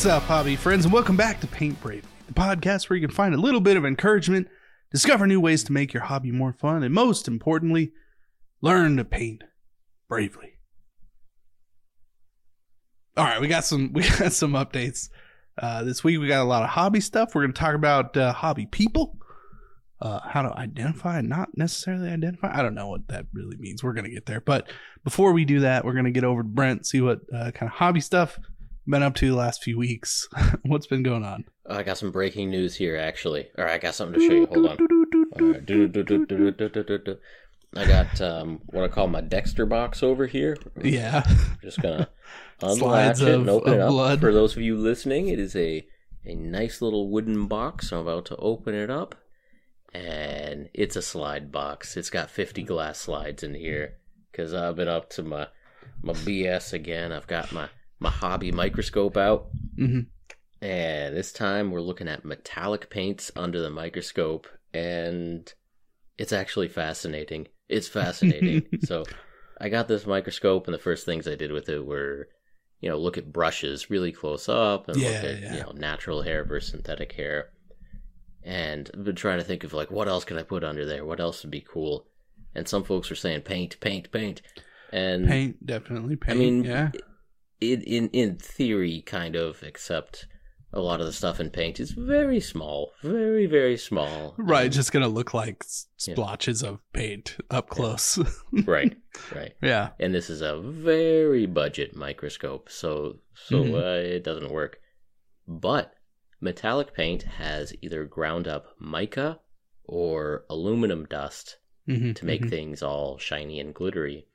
What's up, hobby friends, and welcome back to Paint Brave, the podcast where you can find a little bit of encouragement, discover new ways to make your hobby more fun, and most importantly, learn to paint bravely. All right, we got some we got some updates uh, this week. We got a lot of hobby stuff. We're going to talk about uh, hobby people, uh, how to identify and not necessarily identify. I don't know what that really means. We're going to get there, but before we do that, we're going to get over to Brent, see what uh, kind of hobby stuff been up to the last few weeks. What's been going on? Oh, I got some breaking news here, actually. Or I got something to show you. Hold on. I got um, what I call my Dexter box over here. Yeah. Just gonna unlatch it and open it up. blood. For those of you listening, it is a a nice little wooden box. I'm about to open it up, and it's a slide box. It's got 50 glass slides in here because I've been up to my my BS again. I've got my my hobby microscope out. hmm And this time we're looking at metallic paints under the microscope, and it's actually fascinating. It's fascinating. so I got this microscope, and the first things I did with it were, you know, look at brushes really close up and Yeah, look at, yeah. you know, natural hair versus synthetic hair. And I've been trying to think of, like, what else could I put under there? What else would be cool? And some folks were saying paint, paint, paint. And Paint, definitely paint. I mean, yeah. In in in theory, kind of, except a lot of the stuff in paint is very small, very very small. Right, just gonna look like s- Yeah. splotches of paint up close. right, right. yeah. And this is a very budget microscope, so so Mhm. uh, it doesn't work. But metallic paint has either ground up mica or aluminum dust hmm to make things all shiny and glittery.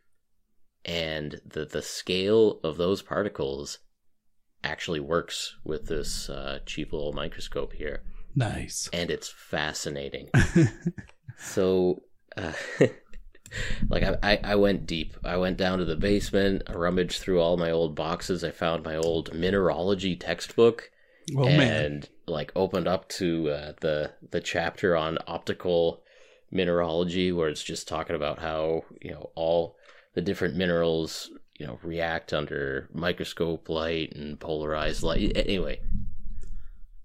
And the the scale of those particles actually works with this uh, cheap little microscope here, nice. and it's fascinating. so, uh, like I, I I went deep. I went down to the basement. I rummaged through all my old boxes. I found my old mineralogy textbook oh and man. like opened up to uh, the the chapter on optical mineralogy where it's just talking about how you know all the different minerals you know react under microscope light and polarized light. Anyway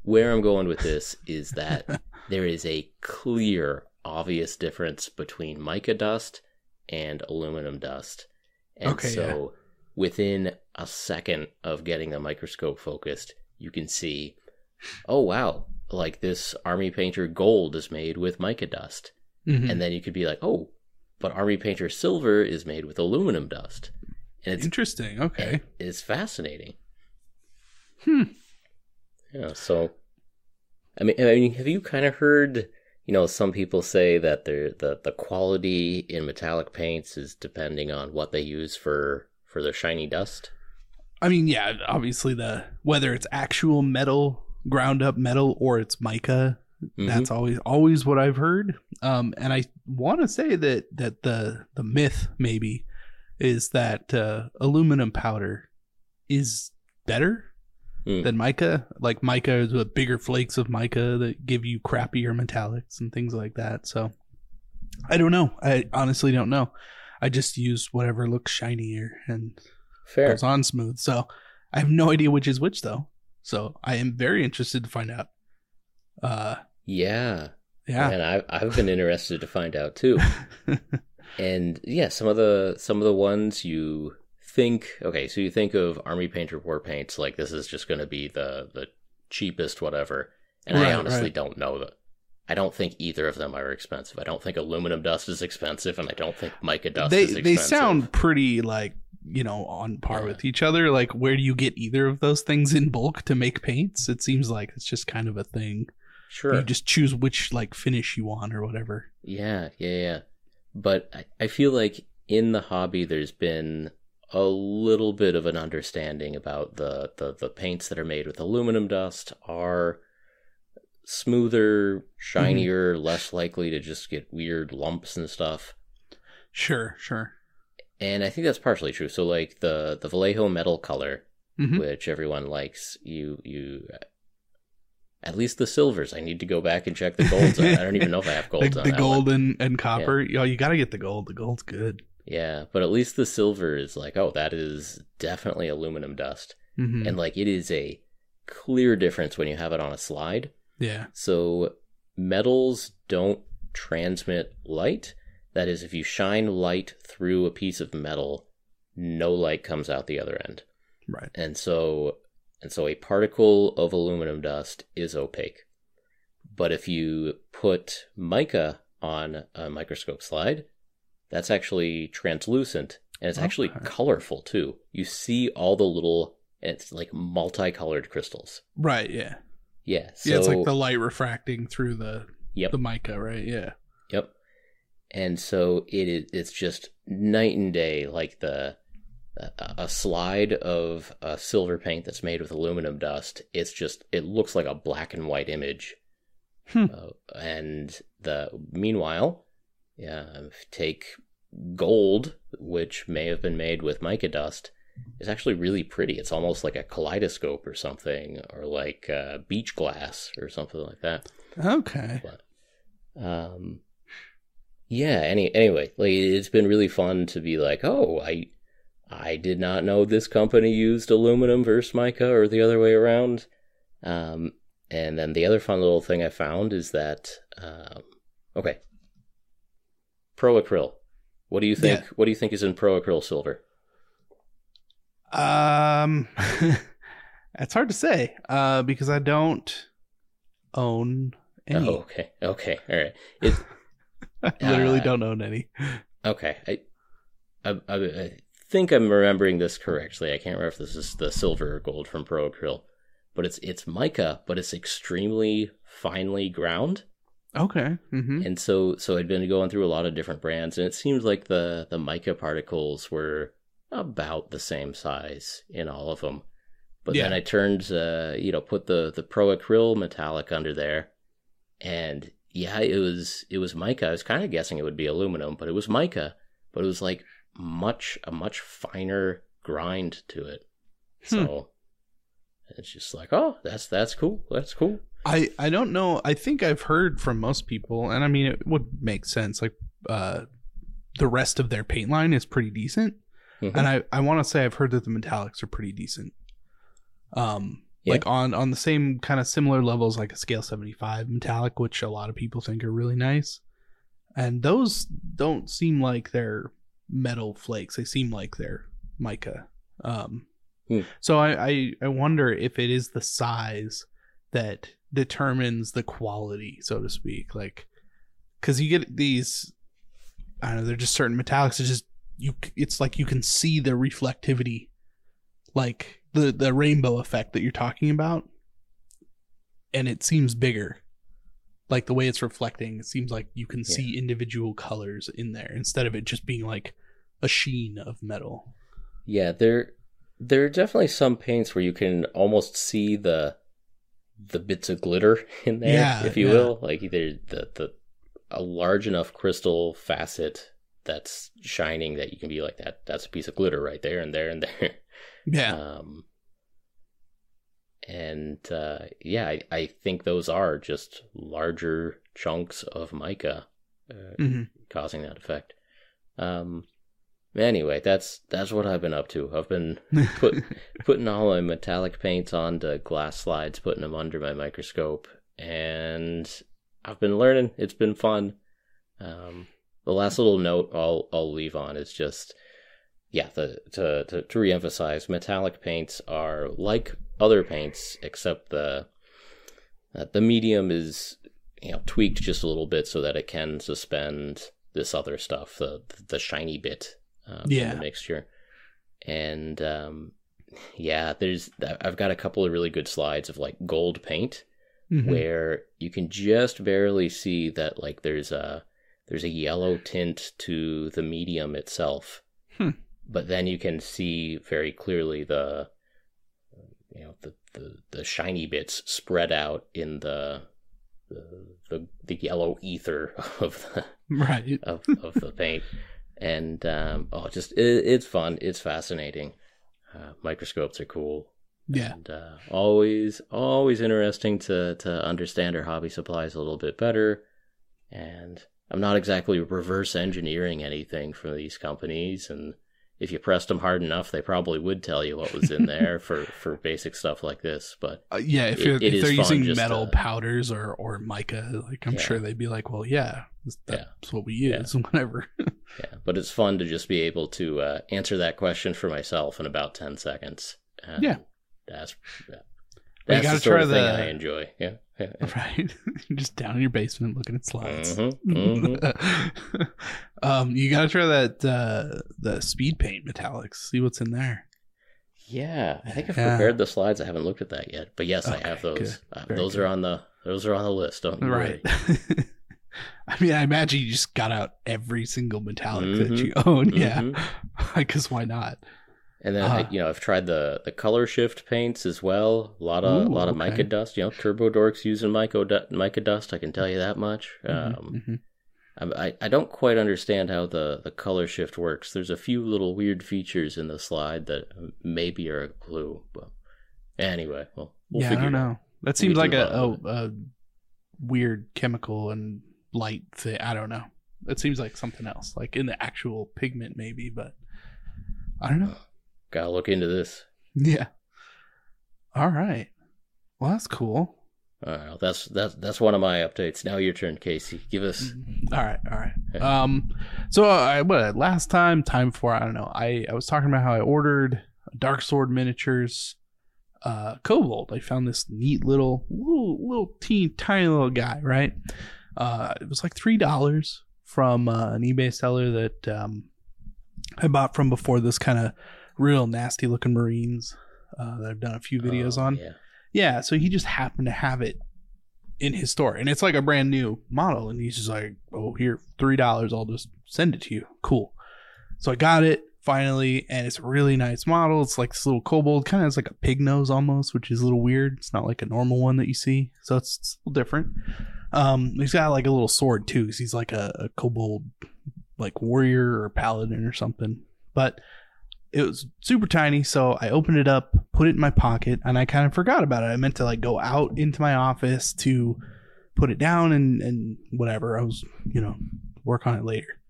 where i'm going with this is that there is a clear obvious difference between mica dust and aluminum dust. And Okay, so within a second of getting the microscope focused you can see oh wow like this army painter gold is made with mica dust. Mhm. and then you could be like oh but army painter silver is made with aluminum dust and it's Interesting. Okay. it's fascinating Hmm. yeah so i mean i mean have you kind of heard you know some people say that the the the quality in metallic paints is depending on what they use for for their shiny dust I mean, yeah, obviously the whether it's actual metal, ground up metal, or it's mica, Mhm. that's always always what I've heard. Um, and I want to say that that the the myth maybe is that uh, aluminum powder is better Hmm. than mica. Like mica is the bigger flakes of mica that give you crappier metallics and things like that. So I don't know. I honestly don't know. I just use whatever looks shinier and fair goes on smooth. So I have no idea which is which though. So I am very interested to find out. Uh, yeah yeah. and I've I've been interested to find out too. and yeah, some of the some of the ones you think okay, so you think of army painter war paints like this is just going to be the the cheapest whatever, and I honestly right. don't know that. I don't think either of them are expensive. I don't think aluminum dust is expensive, and I don't think mica dust they is expensive. they sound pretty like you know on par Yeah. with each other. Like where do you get either of those things in bulk to make paints? It seems like it's just kind of a thing. Sure. You just choose which like finish you want or whatever. Yeah, yeah, yeah. But I, I feel like in the hobby, there's been a little bit of an understanding about the, the, the paints that are made with aluminum dust are smoother, shinier, less likely to just get weird lumps and stuff. Sure, sure. And I think that's partially true. So, like the the Vallejo metal color, Mhm. which everyone likes, you you at least the silvers. I need to go back and check the golds. I I don't even know if I have golds the on the gold one. and, and copper. Oh, you got to get the gold. The gold's good. Yeah, but at least the silver is like, oh, that is definitely aluminum dust. Mhm. And like it is a clear difference when you have it on a slide. Yeah. So metals don't transmit light. That is, if you shine light through a piece of metal, no light comes out the other end. Right. And so and so a particle of aluminum dust is opaque. But if you put mica on a microscope slide, that's actually translucent and it's actually colorful too. You see all the little it's like multicolored crystals. Right. Yeah. Yeah. So yeah. It's like the light refracting through the Yep. the mica. Right. Yeah. Yep. And so it is it's just night and day like the a, slide of a silver paint that's made with aluminum dust. It's just it looks like a black and white image. Hmm. Uh, and the meanwhile, yeah, take gold, which may have been made with mica dust, is actually really pretty. It's almost like a kaleidoscope or something, or like uh, beach glass or something like that. Okay. Um, yeah. Any anyway, like it's been really fun to be like, oh, I, I did not know this company used aluminum versus mica or the other way around. Um, and then the other fun little thing I found is that, um, okay, Proacryl. What do you think? Yeah. What do you think is in Proacryl silver? Um, it's hard to say. Uh, because I don't own any. Oh, okay, okay, all right. It, I literally Uh, don't own any. Okay, I, I, I, I think I'm remembering this correctly. I can't remember if this is the silver or gold from Proacryl, but it's it's mica, but it's extremely finely ground, Okay. Mm-hmm. and so so I'd been going through a lot of different brands, and it seemed like the the mica particles were about the same size in all of them. But then I turned, uh, you know, put the the Proacryl metallic under there, and yeah, it was it was mica. I was kind of guessing it would be aluminum, but it was mica. But it was like much a much finer grind to it. Hmm. So it's just like, oh, that's that's cool. That's cool. I I don't know. I think I've heard from most people, and I mean it would make sense. Like, uh, the rest of their paint line is pretty decent, Mhm. and I I want to say I've heard that the metallics are pretty decent. Um, Yeah. like on on the same kind of similar levels, like a scale seventy five metallic, which a lot of people think are really nice, and those don't seem like they're metal flakes. They seem like they're mica. Um, Hmm. so I, I I wonder if it is the size that determines the quality, so to speak. Like, because you get these, I don't know, they're just certain metallics. It's just you. It's like you can see the reflectivity, like the the rainbow effect that you're talking about, and it seems bigger. Like the way it's reflecting, it seems like you can see individual colors in there instead of it just being like a sheen of metal. Yeah, there there are definitely some paints where you can almost see the the bits of glitter in there, Yeah, if you yeah. will. Like either the the a large enough crystal facet that's shining that you can be like that that's a piece of glitter right there and there and there. Yeah. Um and uh yeah, I, I think those are just larger chunks of mica uh, hmm causing that effect. Um anyway, that's that's what I've been up to. I've been put putting all my metallic paints onto glass slides, putting them under my microscope, and I've been learning. It's been fun. Um, the last little note I'll I'll leave on is just yeah, the to to, to reemphasize, metallic paints are like other paints, except the uh, the medium is you know tweaked just a little bit so that it can suspend this other stuff, the the shiny bit from Yeah. the mixture, and um, yeah, there's I've got a couple of really good slides of like gold paint Mhm. where you can just barely see that like there's a there's a yellow tint to the medium itself Hmm. but then you can see very clearly the you know the, the the shiny bits spread out in the the the, the yellow ether of the Right. of, of the paint and um oh just it, it's fun. It's fascinating. Uh, microscopes are cool. Yeah. and uh, always always interesting to to understand our hobby supplies a little bit better. And i'm not exactly reverse engineering anything from these companies. And if you pressed them hard enough, they probably would tell you what was in there for, for basic stuff like this. But Uh, yeah, if, It- you're, it if they're using metal to- powders or, or mica, like I'm Yeah. sure they'd be like, well, yeah, this- Yeah. that's what we Yeah. use, whatever. yeah, but it's fun to just be able to uh, answer that question for myself in about ten seconds. And Yeah. that's yeah. You that's the sort try of thing the- I enjoy. Yeah, yeah, yeah. right? Just down in your basement looking at slides. Mhm, mhm. um, you gotta try that uh, the speed paint metallics. See what's in there. Yeah, I think I've Yeah. prepared the slides. I haven't looked at that yet, but yes, I have those. Uh, those good. are on the those are on the list. Don't Right. I mean, I imagine you just got out every single metallic that Mhm. you own. Yeah, because why not? And then I, Ah. you know I've tried the the color shift paints as well. A lot of Ooh, a lot of okay. mica dust. You know, Turbo Dorks using mica du- mica dust. I can tell you that much. Mhm, Um, mhm. I, I I don't quite understand how the the color shift works. There's a few little weird features in the slide that maybe are a clue, but anyway, well, we'll yeah, I figure don't it out. know. That seems like a, a, a weird chemical and light thing. I don't know. It seems like something else, like in the actual pigment, maybe, but I don't know. Gotta look into this. Yeah. All right. Well, that's cool. All right, that's that's that's one of my updates. Now your turn, Casey. Give us. All right, all right. Um, so I what last time, time before, I don't know. I I was talking about how I ordered Dark Sword miniatures, uh, Kobold. I found this neat little little little teeny tiny little guy. Right. Uh, it was like three dollars from uh, an eBay seller that um I bought from before. This kind of real nasty looking Marines uh, that I've done a few videos Oh, on. Yeah. Yeah, so he just happened to have it in his store, and it's like a brand new model, and he's just like, "Oh, here, three dollars. I'll just send it to you." Cool. So I got it finally, and it's a really nice model. It's like this little kobold, kind of has like a pig nose almost, which is a little weird. It's not like a normal one that you see, so it's, it's a little different. Um, he's got like a little sword too, because he's like a, a kobold, like warrior or paladin or something. But it was super tiny, so I opened it up, put it in my pocket, and I kind of forgot about it. I meant to like go out into my office to put it down and and whatever. I was, you know, work on it later.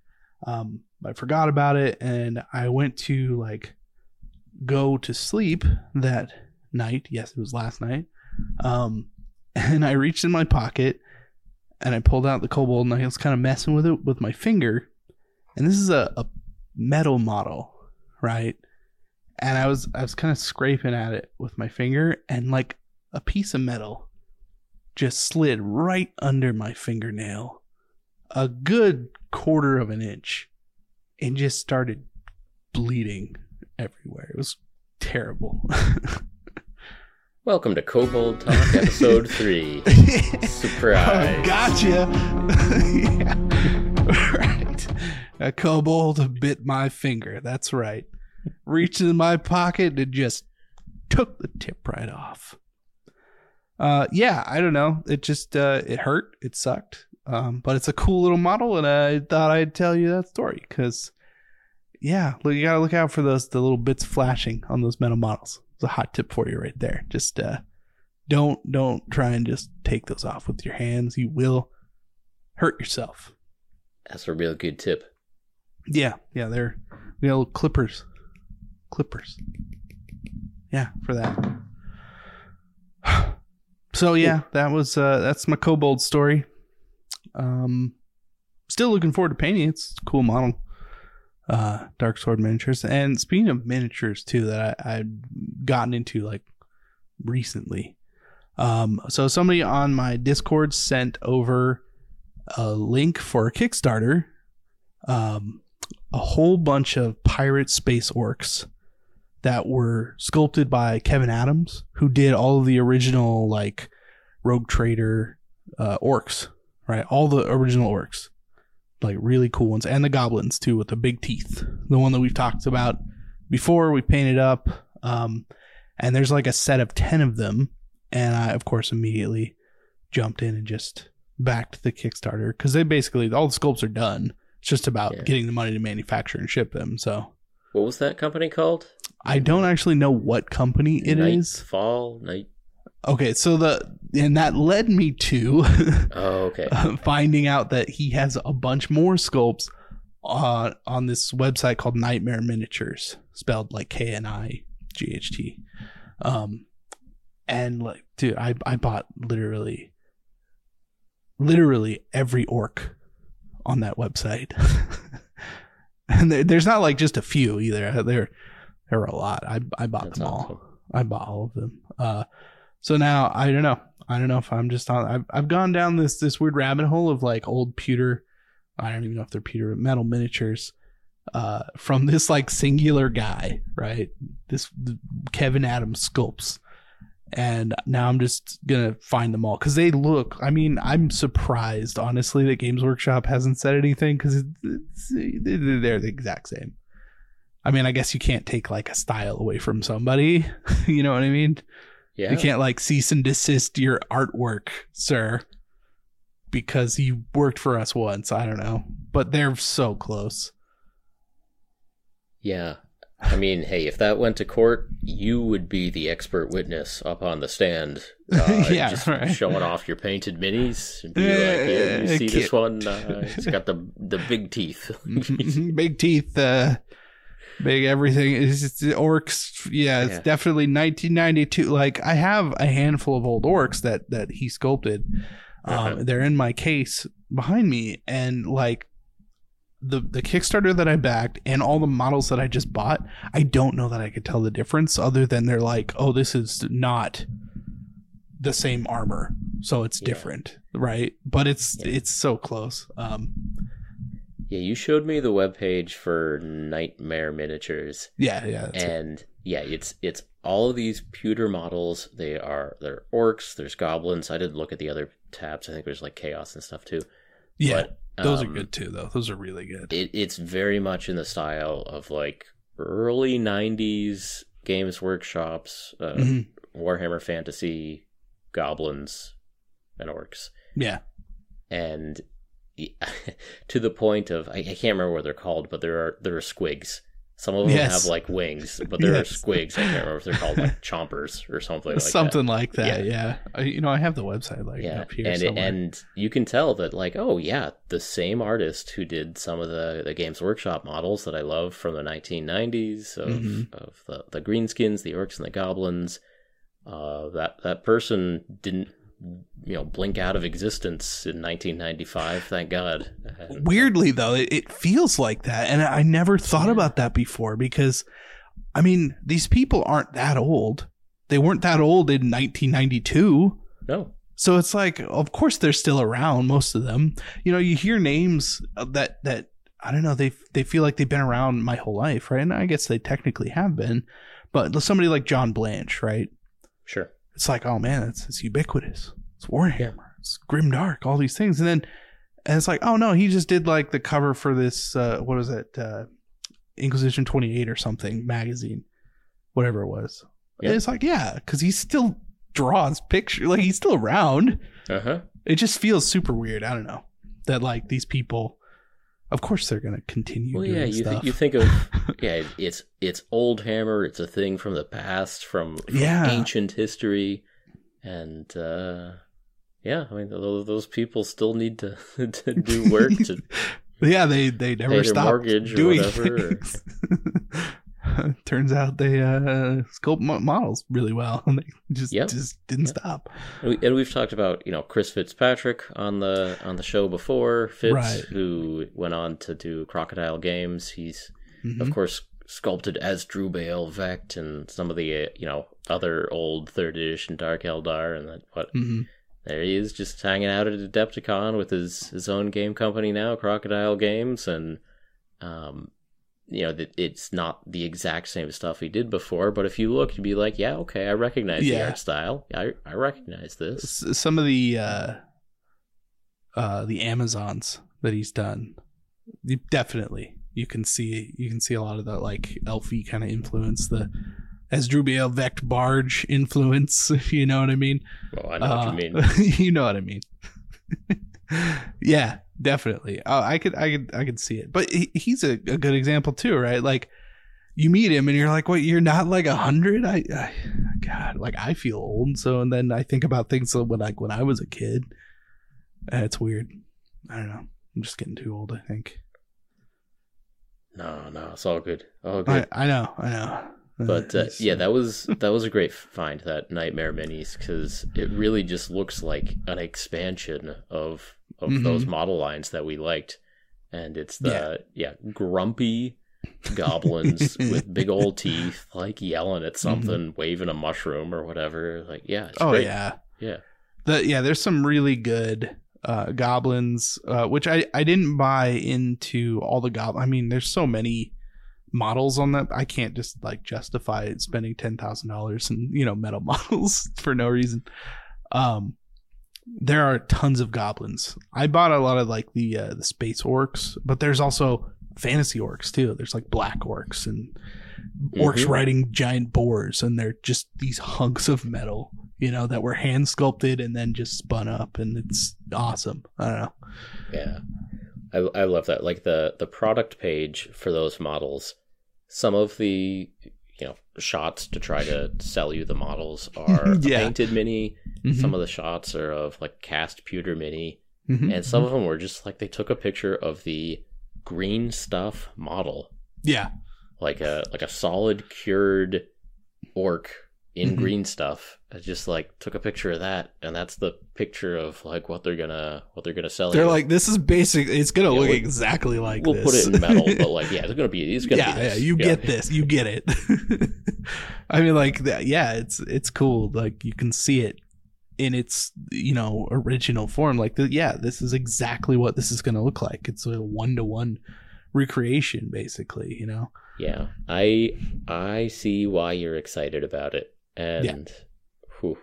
Um, I forgot about it, and I went to like go to sleep that night. Yes, it was last night. Um, and I reached in my pocket and I pulled out the kobold and I was kind of messing with it with my finger. And this is a, a metal model, right? And I was I was kind of scraping at it with my finger and like a piece of metal just slid right under my fingernail a good quarter of an inch and just started bleeding everywhere. It was terrible. Welcome to Kobold Talk, episode three. Surprise. Oh, gotcha. yeah. A kobold bit my finger. That's right. Reached in my pocket and just took the tip right off. Uh, yeah, I don't know. It just uh, it hurt. It sucked. Um, but it's a cool little model, and I thought I'd tell you that story because, yeah, look, you gotta look out for those the little bits flashing on those metal models. It's a hot tip for you right there. Just uh, don't don't try and just take those off with your hands. You will hurt yourself. That's a real good tip. Yeah, yeah, they're we got little clippers, clippers. Yeah, for that. So yeah, that was uh that's my kobold story. Um, still looking forward to painting. It's a cool model. Uh, Dark Sword miniatures. And speaking of miniatures too, that I, I've gotten into like recently. Um, so somebody on my Discord sent over a link for a Kickstarter. Um, a whole bunch of pirate space orcs that were sculpted by Kevin Adams, who did all of the original like Rogue Trader uh, orcs, right? All the original orcs, like really cool ones, and the goblins too with the big teeth. The one that we've talked about before. We painted up, um, and there's like a set of ten of them, and I of course immediately jumped in and just backed the Kickstarter because they basically all the sculpts are done. It's just about Yeah. getting the money to manufacture and ship them. So What was that company called? I don't actually know what company it is. Fall Night. Okay, so the and that led me to Oh, okay. finding out that he has a bunch more sculpts uh, on this website called Knightmare Miniatures, spelled like K N I G H T. Um, and like, dude, I I bought literally, literally every orc on that website, and there, there's not like just a few either. There, there were a lot. I I bought That's them awesome. all. I bought all of them. Uh, so now I don't know. I don't know if I'm just on. I've I've gone down this this weird rabbit hole of like old pewter. I don't even know if they're pewter metal miniatures. Uh, from this like singular guy, right? This Kevin Adams sculpts, and now I'm just gonna find them all because they look. I mean, I'm surprised honestly that Games Workshop hasn't said anything because they're the exact same. I mean, I guess you can't take like a style away from somebody. you know what I mean? Yeah. You can't like cease and desist your artwork, sir, because you worked for us once. I don't know, but they're so close. Yeah. I mean, hey, if that went to court, you would be the expert witness up on the stand. Uh, Yeah, just right. showing off your painted minis. And be like, here, you see this one? Uh, it's got the the big teeth. big teeth, uh, big everything. It's the orcs. Yeah, it's Yeah. definitely 1992. Like I have a handful of old orcs that that he sculpted. Um, Uh-huh. They're in my case behind me, and like the the Kickstarter that I backed and all the models that I just bought, I don't know that I could tell the difference other than they're like, oh, this is not the same armor, so it's Yeah. different, right? But it's Yeah. it's so close. Um, yeah, you showed me the webpage for Knightmare Miniatures. yeah, yeah, that's it. and yeah, it's it's all of these pewter models. They are they're orcs. There's goblins. I didn't look at the other tabs. I think there's like chaos and stuff too. Yeah. But, Those are um, good too, though. Those are really good. It, it's very much in the style of like early '90s Games Workshops, uh, Mhm. Warhammer Fantasy, goblins, and orcs, Yeah, and to the point of I, I can't remember what they're called, but there are there are squigs. Some of them Yes. have like wings, but there Yes. are squigs. I can't remember if they're called like chompers or something like that. something like that. Yeah, I, you know, I have the website like yeah up here and somewhere. and you can tell that like oh yeah the same artist who did some of the the games workshop models that i love from the 1990s of, Mhm. of the the greenskins the orcs and the goblins uh that that person didn't you know blink out of existence in 1995 thank god Weirdly though, it, it feels like that, and I never thought Yeah. about that before because, I mean, these people aren't that old. They weren't that old in 1992. no So it's like, of course, they're still around. Most of them, you know, you hear names that that I don't know. They they feel like they've been around my whole life, right? And I guess they technically have been, but somebody like John Blanche, right? sure It's like, oh man, it's it's ubiquitous. It's Warhammer. It's grim dark. All these things, and then and it's like, oh no, he just did like the cover for this. Uh, what was it? Uh, Inquisition twenty eight or something magazine, whatever it was. Yeah. And it's like, yeah, because he still draws pictures. Like he's still around uh-huh it just feels super weird. I don't know that like these people, of course they're gonna continue well doing yeah you, th- you think of yeah it's it's old hammer it's a thing from the past from, from Yeah. ancient history and uh yeah i mean those, those people still need to to do work to yeah, they they never stop mortgage or doing whatever, or- things. Turns out they uh, sculpt mo- models really well, and they just Yep. just didn't Yep. stop. and, we, and we've talked about you know chris fitzpatrick on the on the show before fitz Right. who went on to do crocodile games he's Mhm. of course sculpted Asdrubael Vect and some of the uh, you know other old third edition Dark Eldar and that what Mhm. there he is just hanging out at Adepticon with his his own game company now, Crocodile Games, and um, you know that it's not the exact same stuff he did before, but if you look, you'd be like, yeah, okay, I recognize the art style. I I recognize this. Some of the uh, uh, the Amazons that he's done, you- definitely you can see you can see a lot of the like elfie kind of influence, the Asdrubael Vect barge influence. If you know what I mean? Well, I know Uh, what you mean. you know what I mean. yeah, definitely. Uh, I could, I could, I could see it. But he, he's a, a good example too, right? Like you meet him and you're like, "What? You're not like a hundred? I, I, God, like I feel old." So, and then I think about things when like when I was a kid. Uh, it's weird. I don't know. I'm just getting too old. I think. No, no, it's all good. All I, good. I know, I know. but uh, yeah, that was that was a great find that Knightmare Minis because it really just looks like an expansion of of Mhm. those model lines that we liked, and it's the yeah, grumpy goblins with big old teeth, like yelling at something, waving a mushroom or whatever. Like yeah, it's Mm-hmm. oh great. yeah, yeah. the yeah. There's some really good uh, goblins, uh, which I I didn't buy into all the goblin. I mean, there's so many models on that. I can't just like justify spending ten thousand dollars in you know metal models for no reason. Um, there are tons of goblins. I bought a lot of like the uh, the space orcs, but there's also fantasy orcs too. There's like black orcs and orcs Mhm. riding giant boars, and they're just these hunks of metal, you know, that were hand sculpted and then just spun up, and it's awesome. I don't know. Yeah, I I love that. Like the the product page for those models, some of the you know shots to try to sell you the models are Yeah. painted mini. Mm-hmm. Some of the shots are of like cast pewter mini, Mhm. and some of them were just like they took a picture of the green stuff model, yeah, like a like a solid cured orc in Mhm. green stuff. I just like took a picture of that, and that's the picture of like what they're gonna what they're gonna sell. they're like, this is basic. It's gonna Yeah, look we'll- exactly like we'll this. put it in metal, but like yeah, it's gonna be it's gonna yeah, be yeah, you get this, you get it. I mean, like that. Yeah, it's it's cool. Like you can see it in its you know original form. Like the, yeah, this is exactly what this is gonna look like. It's a one to one recreation, basically. You know. Yeah, I I see why you're excited about it, and whew,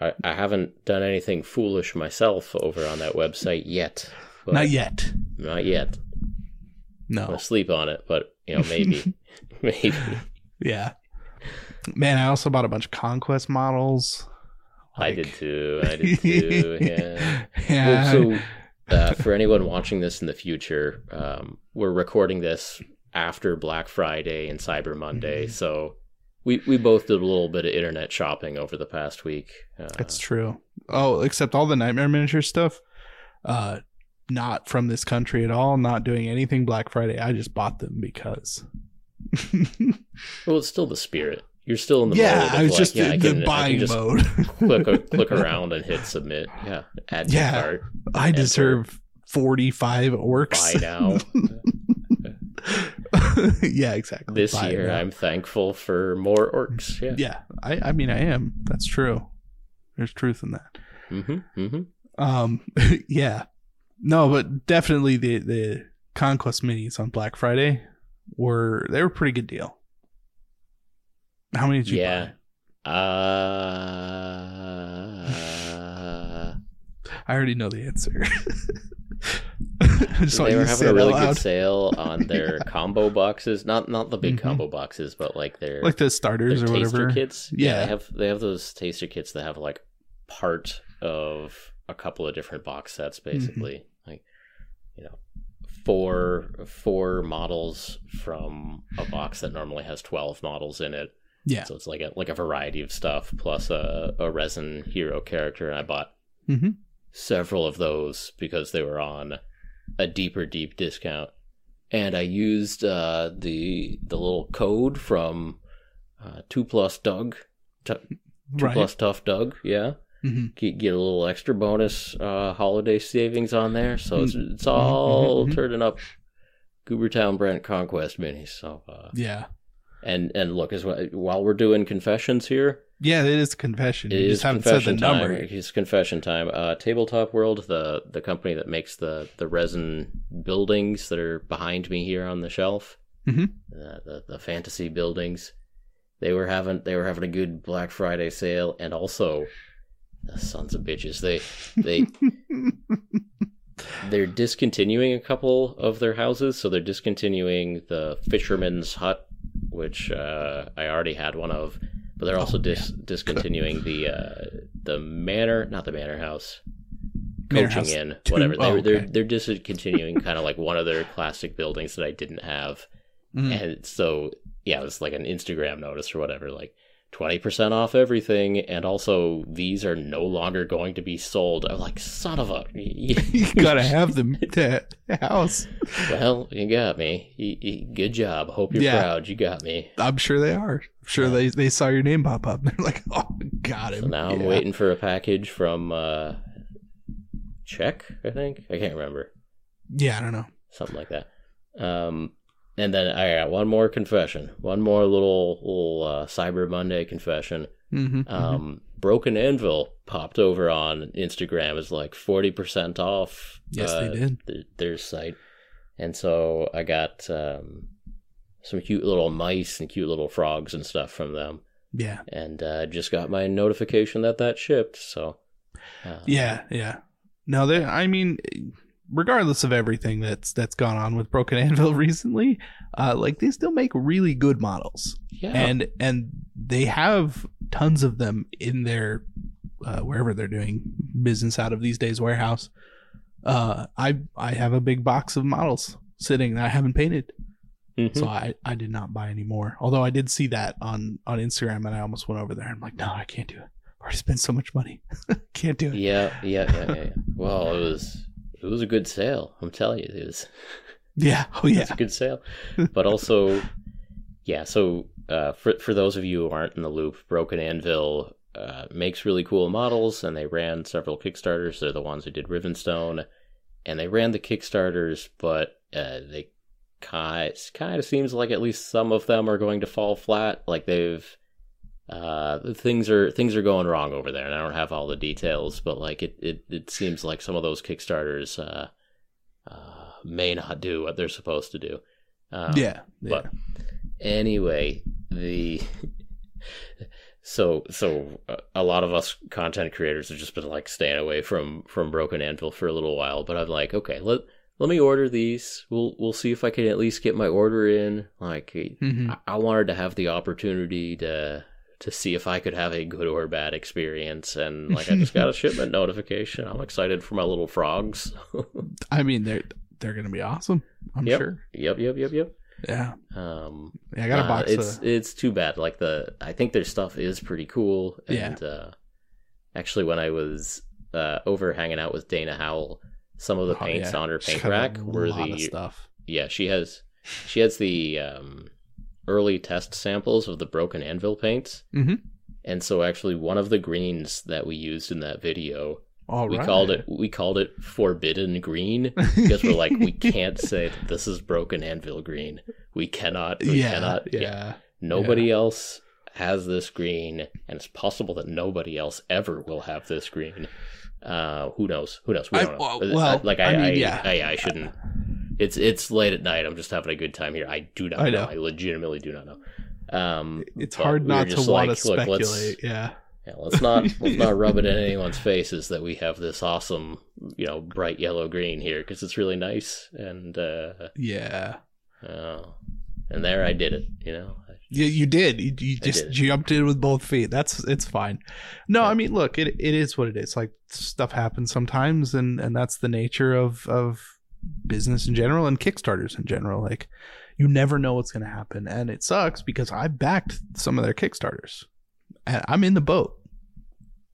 I I haven't done anything foolish myself over on that website yet. Not yet. Not yet. I'm No. sleep on it, but you know maybe maybe. Yeah. Man, I also bought a bunch of conquest models. I did too. I did too. Yeah. yeah. Well, so uh, for anyone watching this in the future, um, we're recording this after Black Friday and Cyber Monday, Mhm. so we we both did a little bit of internet shopping over the past week. Uh, That's true. Oh, except all the Knightmare miniature stuff. Uh not from this country at all, not doing anything Black Friday. I just bought them because well, it's still the spirit. You're still in the Yeah, I was like, just yeah, can, the I buying just mode. click click around and hit submit. Yeah, add to Yeah. cart. I deserve 45 orcs. Buy now. yeah, exactly. this Buy year, now. I'm thankful for more orcs. Yeah. Yeah, I I mean I am. That's true. There's truth in that. Mm-hmm. Mm-hmm. Um, yeah, no, but definitely the the conquest minis on Black Friday were they were a pretty good deal. How many did you Yeah. buy? Uh, I already know the answer. They were having a really good sale on their combo boxes. Not not the big Mhm. combo boxes, but like their like the their starters or taster whatever. kits. Yeah. they have they have those taster kits that have like part of a couple of different box sets, Mm-hmm. basically. Like you know, four four models from a box that normally has twelve models in it. Yeah. So it's like a like a variety of stuff plus a, a resin hero character. And I bought Mhm. Several of those because they were on a deeper deep discount. And I used uh, the the little code from uh, two plus Doug, t- two Right. plus tough Doug, yeah. Mhm. Get, get a little extra bonus uh, holiday savings on there, so it's Mm. it's all Mhm, mhm. turning up. Goobertown Brent Conquest minis. So uh, Yeah. and and look as well while we're doing confessions here, Yeah, it is confession. it you is just haven't said the confession time. number. It's confession time. Uh, Tabletop World, the the company that makes the the resin buildings that are behind me here on the shelf, Mhm. uh, the the fantasy buildings, they were having they were having a good Black Friday sale, and also, the sons of bitches, they they they're discontinuing a couple of their houses. So they're discontinuing the Fisherman's Hut, which uh, I already had one of, but they're also Oh, dis- discontinuing the uh, the manor, not the manor house, coaching House in two? whatever. Oh, They're they're they're discontinuing kind of like one of their classic buildings that I didn't have, Mhm. and so yeah, it was like an Instagram notice or whatever. Like 20% off everything and also these are no longer going to be sold. I'm like son of a you gotta have them to house. Well you got me. You, you, good job. Hope you're Yeah. proud. You got me. I'm sure they are. I'm sure Yeah. they they saw your name pop up. They're like oh got him. so now i'm waiting for a package from uh czech i think? I can't remember. Yeah i don't know. Something like that. Um, and then I got one more confession, one more little little uh, Cyber Monday confession. mm-hmm, Um, Broken Anvil popped over on Instagram as like forty percent off. Yes, they uh, did. th- their site, and so I got um, some cute little mice and cute little frogs and stuff from them, yeah and uh, just got my notification that that shipped. So uh, yeah yeah no they i mean regardless of everything that's that's gone on with broken anvil recently uh like they still make really good models. Yeah, and and they have tons of them in their uh, wherever they're doing business out of these days warehouse. Uh i i have a big box of models sitting that i haven't painted. Mhm. so i i did not buy any more. Although i did see that on on instagram and i almost went over there. I'm like no i can't do it. I've already spent so much money. Can't do it. Yeah, yeah, yeah, yeah. yeah. well, it was it was a good sale. I'm telling you, it was yeah oh yeah it's a good sale. But also, yeah. So uh, for for those of you who aren't in the loop, Broken Anvil uh, makes really cool models, and they ran several Kickstarters. They're the ones who did Rivenstone, and they ran the Kickstarters, but uh, they kind kind of seems like at least some of them are going to fall flat. Like they've uh things are things are going wrong over there and i don't have all the details but like it it, it seems like some of those kickstarters uh uh may not do what they're supposed to do um, yeah, yeah. but anyway the so so uh, a lot of us content creators have just been like staying away from from broken anvil for a little while but i'm like okay let let me order these we'll we'll see if i can at least get my order in like Mhm. I, I wanted to have the opportunity to to see if I could have a good or bad experience, and like I just got a shipment notification. I'm excited for my little frogs. I mean, they're they're gonna be awesome. I'm Yep. sure. yep, yep, yep, yep. Yeah, Um, yeah. I got a uh, it's of, it's too bad. Like the I think their stuff is pretty cool. Yeah. And uh, actually, when I was uh, over hanging out with Dana Howl, some of the oh, paints yeah. on her paint rack were lot of the stuff. yeah she has she has the um, early test samples of the broken anvil paints. Mhm. And so actually one of the greens that we used in that video, All we right. called it we called it forbidden green because we're like we can't say that this is broken anvil green. We cannot we yeah, cannot yeah, Nobody else has this green and it's possible that nobody else ever will have this green. Uh who knows? Who knows? We I- don't know. well- well, like I I, mean, I, yeah. I, I shouldn't it's it's late at night. I'm just having a good time here. I do not I know. know. I legitimately do not know. Um It's hard we not to just want like, to speculate. Yeah, yeah, let's not let's not rub it in anyone's faces that we have this awesome, you know, bright yellow green here because it's really nice and uh, yeah, uh and there I did it, you know. yeah. You did. You, you just jumped in with both feet. That's it's fine. No, Yeah. I mean, look, it it is what it is. Like stuff happens sometimes, and and that's the nature of of business in general and Kickstarters in general. Like you never know what's going to happen, and it sucks because I backed some of their Kickstarters, and I'm in the boat.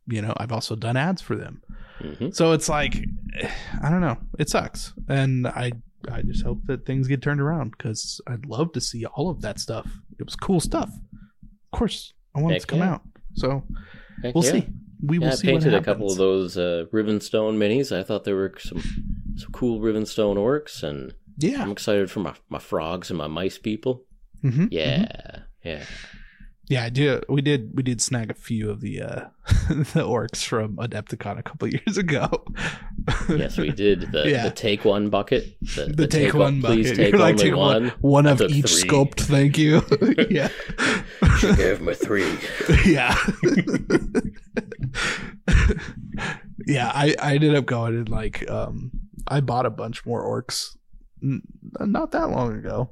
You know, I've also done ads for them. hmm So it's like, I don't know. It sucks, and I I just hope that things get turned around because I'd love to see all of that stuff. It was cool stuff. Of course, I want it to come yeah. out. So Heck we'll yeah. see. We will Yeah, I see. painted a couple of those uh, Rivenstone minis. I thought there were some some cool Rivenstone orcs, and Yeah. I'm excited for my, my frogs and my mice people. hmm Yeah, yeah. Yeah. I do. We did. We did snag a few of the uh the orcs from Adepticon a couple years ago. Yes, we did the Yeah. the take one bucket. The, The, take, one bucket. Please take You're like, only take one. One I of took each three. sculpt. Thank you. yeah. She gave me three. yeah. yeah, I, I ended up going and like um I bought a bunch more orcs n- not that long ago.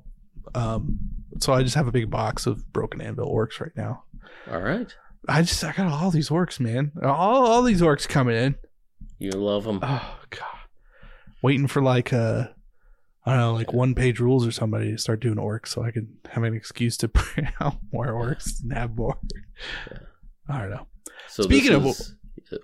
Um so I just have a big box of broken anvil orcs right now. All right, I just I got all these orcs, man. All all these orcs coming in. you love them. Oh god. Waiting for like uh I don't know, like one page rules or somebody to start doing orcs so I can have an excuse to print out more orcs and have more. Yeah. I don't know. So Speaking this of- is-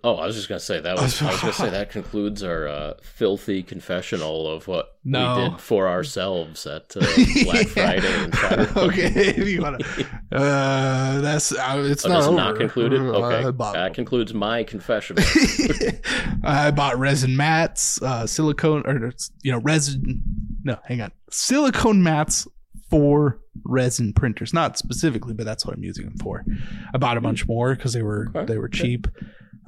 oh, I was just gonna say that was. I was gonna say that concludes our uh, filthy confessional of what No. we did for ourselves at uh, Black. Friday and okay, if you want to, uh, that's uh, it's Oh, not over. not concluded. Uh, Okay, bought, that concludes my confessional. I bought resin mats, uh, silicone, or you know, resin. No, hang on, silicone mats for resin printers. Not specifically, but that's what I'm using them for. I bought a bunch more because they were Okay, they were okay.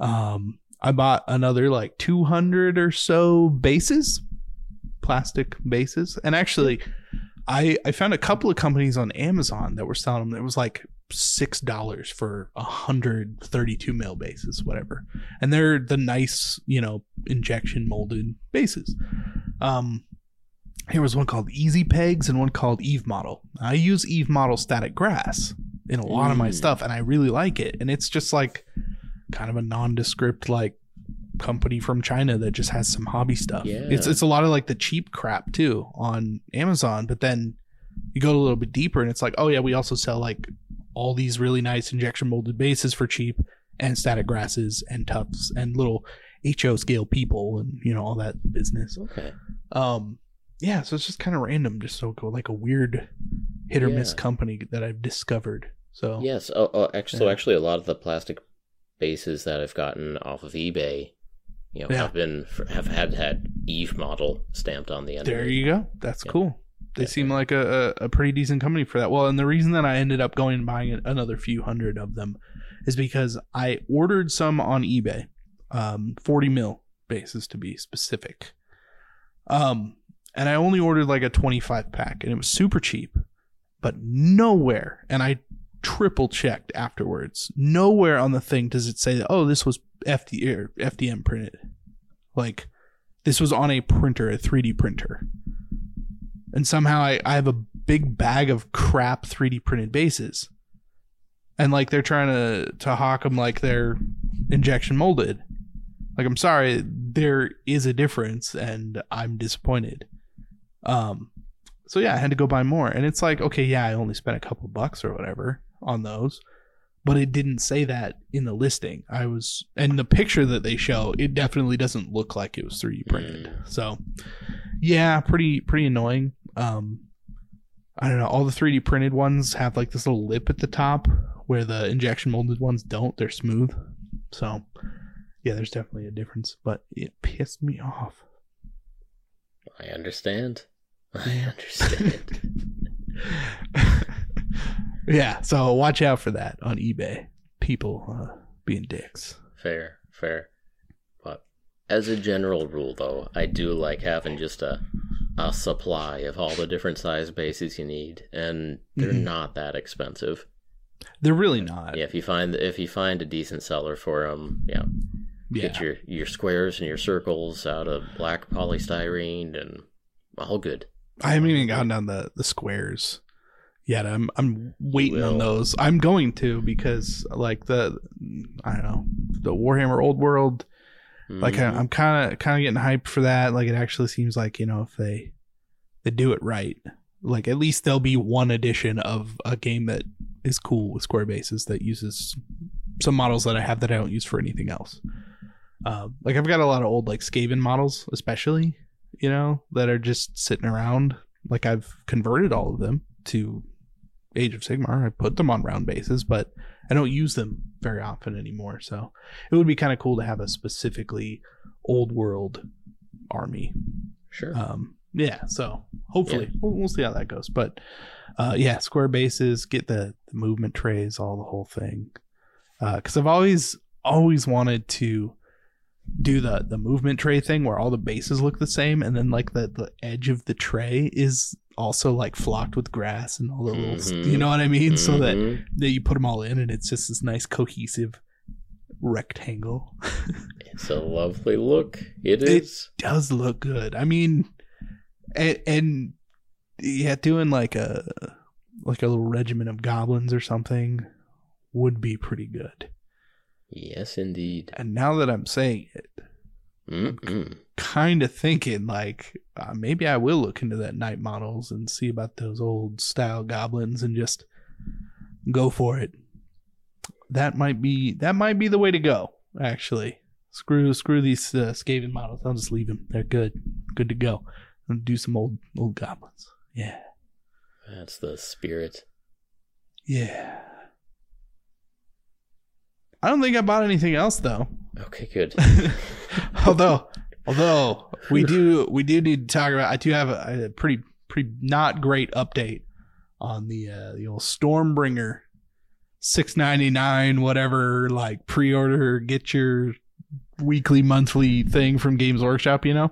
Um, I bought another like 200 or so bases, plastic bases, and actually, I I found a couple of companies on Amazon that were selling them. It was like six dollars for a hundred thirty-two mil bases, whatever, and they're the nice, you know, injection molded bases. Um, here was one called Easy Pegs and one called Eve Model. I use Eve Model static grass in a lot of my Mm. stuff, and I really like it. And it's just like kind of a nondescript like company from China that just has some hobby stuff. Yeah. It's it's a lot of like the cheap crap too on Amazon, but then you go a little bit deeper and it's like, oh yeah, we also sell like all these really nice injection molded bases for cheap and static grasses and tufts and little HO scale people and you know all that business. okay. Um yeah, so it's just kind of random, just so like a weird hit or miss company that I've discovered. So Yes. Oh, oh actually, so actually, a lot of the plastic bases that I've gotten off of eBay, you know, Yeah. have been have had had Eve model stamped on the end. There you go. That's Yeah. cool. They Yeah. seem like a, a, a pretty decent company for that. Well, and the reason that I ended up going and buying another few hundred of them is because I ordered some on eBay, um, 40 mil bases to be specific. Um, and I only ordered like a 25 pack and it was super cheap, but nowhere, and I triple checked afterwards, nowhere on the thing does it say, oh, this was FD, or FDM printed. Like, this was on a printer, a 3D printer. And somehow I, I have a big bag of crap 3D printed bases. And like they're trying to, to hawk them like they're injection molded. Like I'm sorry, there is a difference and I'm disappointed. Um so yeah, I had to go buy more. And it's like, okay, yeah, I only spent a couple bucks or whatever on those. But it didn't say that in the listing. I was and the picture that they show, it definitely doesn't look like it was 3D printed. Mm. So yeah, pretty pretty annoying. Um I don't know, all the 3D printed ones have like this little lip at the top where the injection molded ones don't. They're smooth. So yeah, there's definitely a difference, but it pissed me off. I understand. I understand. yeah, so watch out for that on eBay. People uh, being dicks. fair, fair. But as a general rule, though, I do like having just a a supply of all the different size bases you need, and they're Mhm. not that expensive. They're really not. Yeah, if you find if you find a decent seller for them, yeah, Yeah. get your your squares and your circles out of black polystyrene and all good. I haven't even gotten down the the squares yet. I'm I'm waiting on those. I'm going to because like the I don't know the Warhammer Old World. Like I, Mhm. I'm kind of kind of getting hyped for that. Like it actually seems like you know if they they do it right, like at least there'll be one edition of a game that is cool with square bases that uses some models that I have that I don't use for anything else. Um, like I've got a lot of old like Skaven models, especially you know that are just sitting around. Like I've converted all of them to Age of Sigmar. I put them on round bases, but I don't use them very often anymore. So it would be kind of cool to have a specifically old world army. sure. Um, yeah, so hopefully we'll, we'll see how that goes. But uh, yeah, square bases, get the, the movement trays, all the whole thing. Because I've always always wanted to do the the movement tray thing where all the bases look the same, and then like the the edge of the tray is also like flocked with grass and all the little, Mhm. you know what I mean? So that Mhm. that you put them all in and it's just this nice cohesive rectangle it's a lovely look. It It- is. does look good i mean and, and yeah doing like a like a little regiment of goblins or something would be pretty good Yes, indeed. and now that i'm saying it Mm-mm. kind of thinking like uh, maybe I will look into that night models and see about those old style goblins and just go for it. That might be that might be the way to go. Actually, screw screw these uh, Skaven models. I'll just leave them. They're good, good to go. I'll do some old old goblins. Yeah, That's the spirit. yeah. I don't think I bought anything else though. Okay, good. although although we do we do need to talk about I do have a, a pretty pretty not great update on the uh the old Stormbringer 699 whatever like pre-order get your weekly monthly thing from Games Workshop, you know.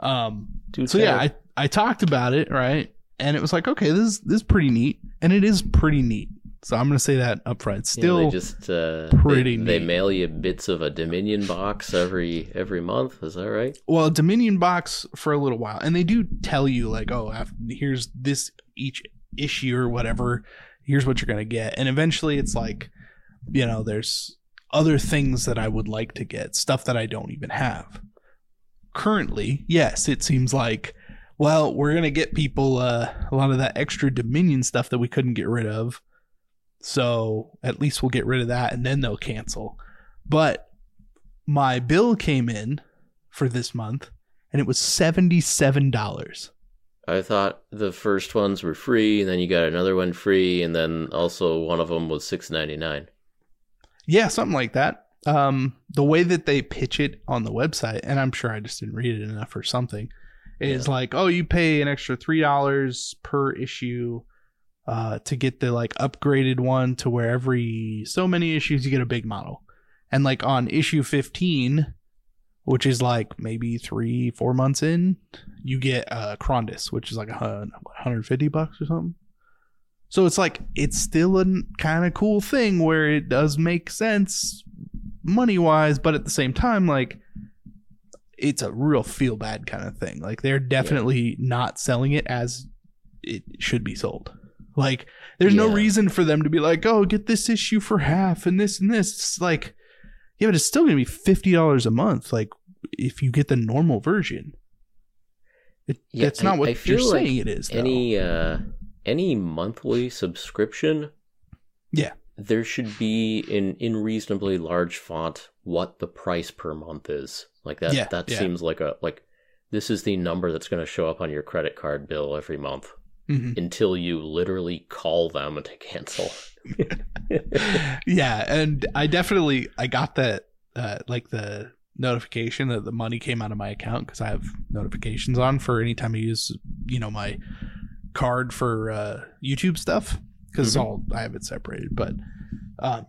Um so yeah, I I talked about it, right? And it was like, okay, this is this is pretty neat. And it is pretty neat. So I'm gonna say that up front. Yeah, Still they just uh, pretty They, they mail you bits of a Dominion box every every month. Is that right? well dominion box for a little while and they do tell you like oh here's this each issue or whatever here's what you're gonna get and eventually it's like you know there's other things that i would like to get stuff that i don't even have currently yes it seems like well we're gonna get people uh, a lot of that extra dominion stuff that we couldn't get rid of so at least we'll get rid of that and then they'll cancel. But my bill came in for this month and it was $77 I thought the first ones were free, and then you got another one free, and then also one of them was six ninety nine. yeah something like that. Um the way that they pitch it on the website and i'm sure i just didn't read it enough or something is like oh you pay an extra three dollars per issue uh to get the like upgraded one to where every so many issues you get a big model. And like on issue 15 which is like maybe three four months in you get uh Krondys, which is like a hun- 150 bucks or something? So it's like it's still a kind of cool thing where it does make sense money wise but at the same time like it's a real feel bad kind of thing. Like they're definitely not selling it as it should be sold like there's no reason for them to be like oh get this issue for half and this and this it's like yeah but it's still gonna be $50 a month like if you get the normal version it, Yeah, that's not I- what I you're like saying it is though. Any uh, any monthly subscription, Yeah. there should be in in reasonably large font what the price per month is. Like that. Yeah, that yeah. seems like a like this is the number that's going to show up on your credit card bill every month Mhm. until you literally call them to cancel. yeah, and I definitely I got that uh, like the notification that the money came out of my account because I have notifications on for anytime I use you know my card for uh, YouTube stuff because it's Mhm. all I have it separated. But um,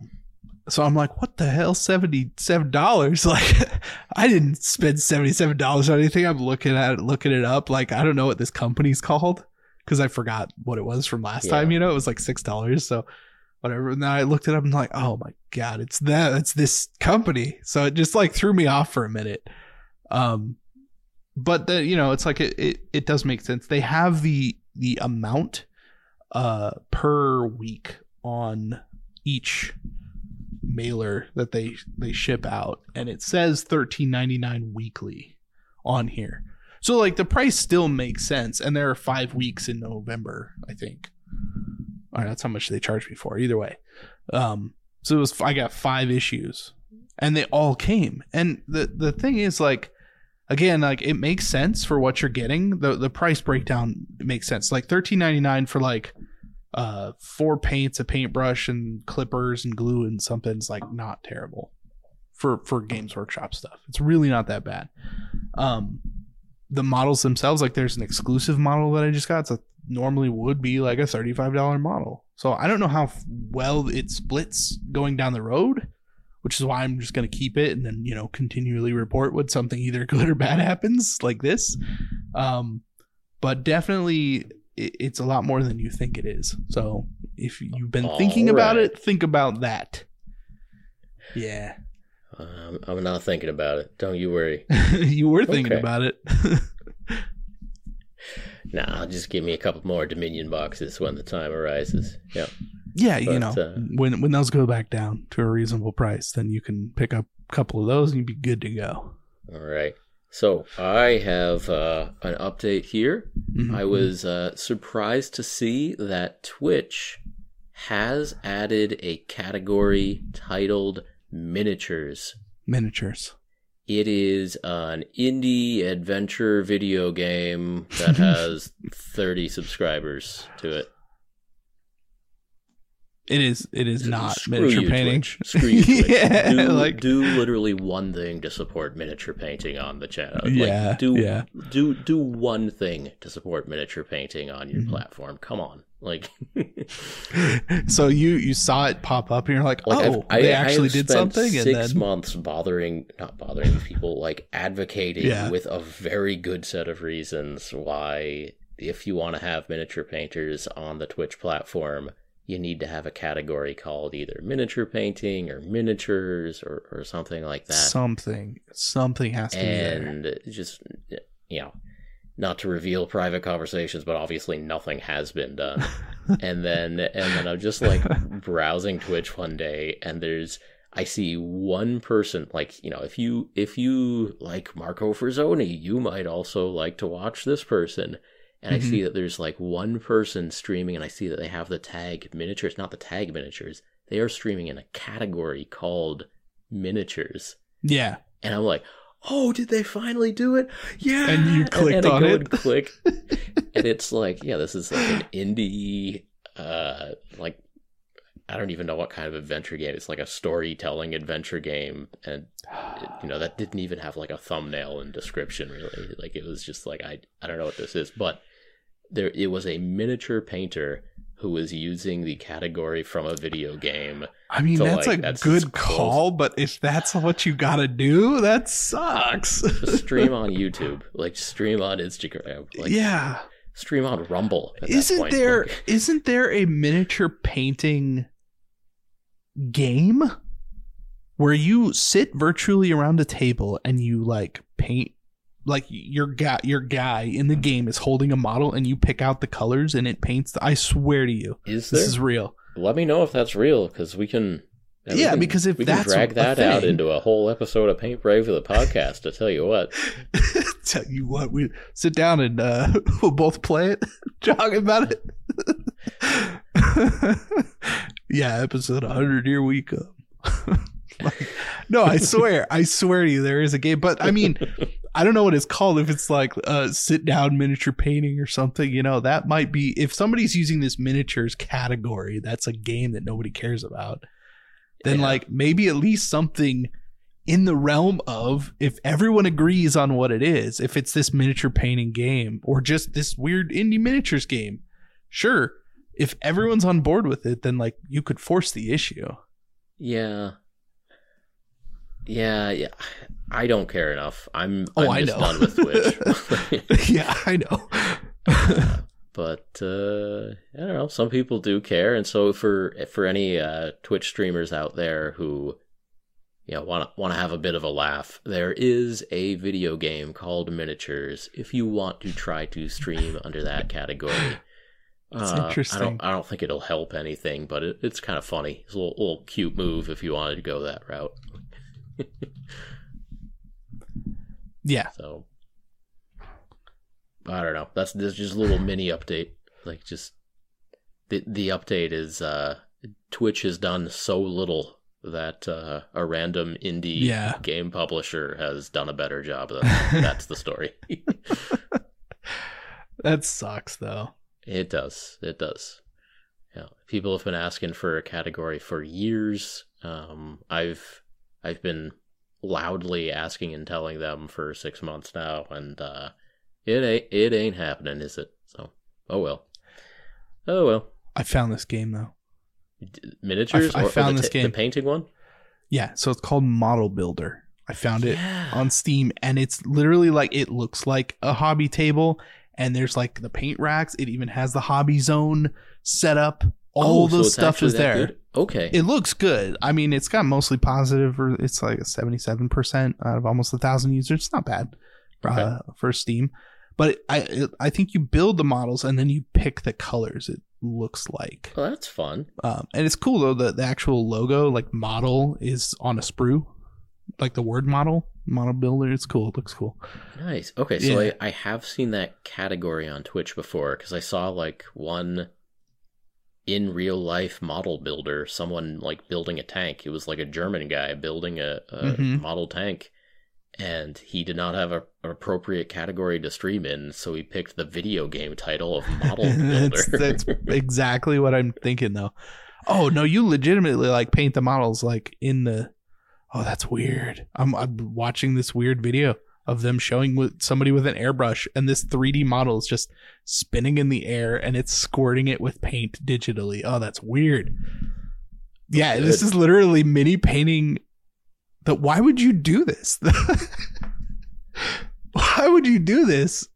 so I'm like, what the hell, seventy seven dollars? Like, I didn't spend seventy seven dollars on anything. I'm looking at it, looking it up. Like, I don't know what this company's called because I forgot what it was from last Yeah. time. You know, it was like six dollars. So whatever. And then I looked it up and I'm like, oh my god, it's that. It's this company. So it just like threw me off for a minute. Um, but the you know, it's like it it, it does make sense. They have the the amount uh per week on each mailer that they they ship out and it says 13.99 weekly on here so like the price still makes sense and there are five weeks in november i think. All right that's how much they charged me for either way. Um so it was i got five issues and they all came. And the the thing is like again like it makes sense for what you're getting. The the price breakdown makes sense. Like 13.99 for like uh four paints a paintbrush and clippers and glue and something's like not terrible for for games workshop stuff. It's really not that bad. Um the models themselves like there's an exclusive model that i just got. So normally would be like a $35 model. So i don't know how well it splits going down the road which is why i'm just going to keep it and then you know continually report when something either good or bad happens like this. Um but definitely it, it's a lot more than you think it is. So if you've been thinking about it, think about that. Yeah, Um, I'm not thinking about it. Don't you worry. you were thinking Okay. about it. Nah, just give me a couple more Dominion boxes when the time arises. Yeah. yeah, you know, uh, when when those go back down to a reasonable price, then you can pick up a couple of those and you'd be good to go. All right. So I have uh, an update here. Mhm. I was uh, surprised to see that Twitch has added a category titled miniatures. miniatures. It is an indie adventure video game that has 30 subscribers to it. It is. It is not Screw miniature you, painting. Twitch. Screw you, Twitch. yeah, do, like do literally one thing to support miniature painting on the channel. Like, Yeah, do yeah. do do one thing to support miniature painting on your Mhm. platform. Come on, like, so you you saw it pop up and you're like, like oh, I've, they I, actually I did something, and Six then months bothering, not bothering people, like advocating Yeah. with a very good set of reasons why, if you want to have miniature painters on the Twitch platform, you need to have a category called either miniature painting or miniatures or, or something like that. something something has to be there. and just you know not to reveal private conversations but obviously nothing has been done and then and then i'm just like browsing twitch one day and there's i see one person like you know if you if you like marco Frisoni, you might also like to watch this person and Mhm. i see that there's like one person streaming and i see that they have the tag miniatures not the tag miniatures they are streaming in a category called miniatures Yeah, and I'm like, oh, did they finally do it? Yeah. And you clicked and, I on it. And click, and it's like, yeah, this is like an indie, uh, like I don't even know what kind of adventure game. It's like a storytelling adventure game, and it- you know that didn't even have like a thumbnail and description really. Like it was just like I I don't know what this is, but there it was a miniature painter who was using the category from a video game I mean that's like, a that's good call, but if that's what you gotta do, that sucks. Stream on YouTube, like stream on Instagram, like yeah, stream on Rumble. isn't there Like, not there a miniature painting game where you sit virtually around a table and you like paint like your guy your guy in the game is holding a model and you pick out the colors and it paints the, I swear to you is this is real. Let me know if that's real, because we can. we Yeah, can- because if we can drag that out into a whole episode of Paint Brave for the podcast, to tell you what, tell you what we sit down and uh we'll both play it talk about it. Yeah episode 100 here we come Like, no i swear i swear to you there is a game but i mean i don't know what it's called if it's like a sit down miniature painting or something you know that might be if somebody's using this miniatures category that's a game that nobody cares about then Yeah. like maybe at least something in the realm of if everyone agrees on what it is, if it's this miniature painting game or just this weird indie miniatures game, sure. If everyone's on board with it, then like you could force the issue. yeah, yeah, yeah. I don't care enough. I'm, Oh, I'm I know. done with Twitch. yeah, I know. but uh, I don't know. Some people do care, and so for for any uh, Twitch streamers out there who you know want to want to have a bit of a laugh, there is a video game called Miniatures. If you want to try to stream under that category. That's Uh, I interesting. don't. I don't think it'll help anything, but it, it's kind of funny. It's a little, little cute move if you wanted to go that route. yeah. So I don't know. That's, that's just a little mini update. Like just the the update is uh Twitch has done so little that uh, a random indie Yeah. game publisher has done a better job than. That's the story. That sucks though. it does. It does. Yeah. People have been asking for a category for years. Um I've I've been loudly asking and telling them for six months now, and uh, it ain't it ain't happening, is it? So, oh well, oh well. I found this game though. D- Miniatures. I f- I or, or found the this game. the painting one. Yeah, so it's called Model Builder. I found it Yeah. on Steam and it's literally like it looks like a hobby table and there's like the paint racks. It even has the hobby zone set up. All Oh, the it's stuff is there. good? Okay. It looks good. I mean, it's got mostly positive, it's like a 77% out of almost a thousand users. It's not bad Okay. uh, for Steam. But it, I it, I think you build the models and then you pick the colors it looks like. well, that's fun. Um, and it's cool though. The, the actual logo, like model, is on a sprue, like the word model model builder. It's cool. It looks cool. Nice. Okay, so Yeah. I, I have seen that category on Twitch before because I saw like one in real life model builder, someone like building a tank. It was like a German guy building a, a Mhm. model tank, and he did not have a, an appropriate category to stream in, so he picked the video game title of model builder. that's, that's exactly what I'm thinking though. Oh no, you legitimately like paint the models like in the. Oh, that's weird. I'm, I'm watching this weird video of them showing with somebody with an airbrush, and this 3D model is just spinning in the air, and it's squirting it with paint digitally. Oh, that's weird. Yeah, this is literally mini painting. But why would you do this? why would you do this?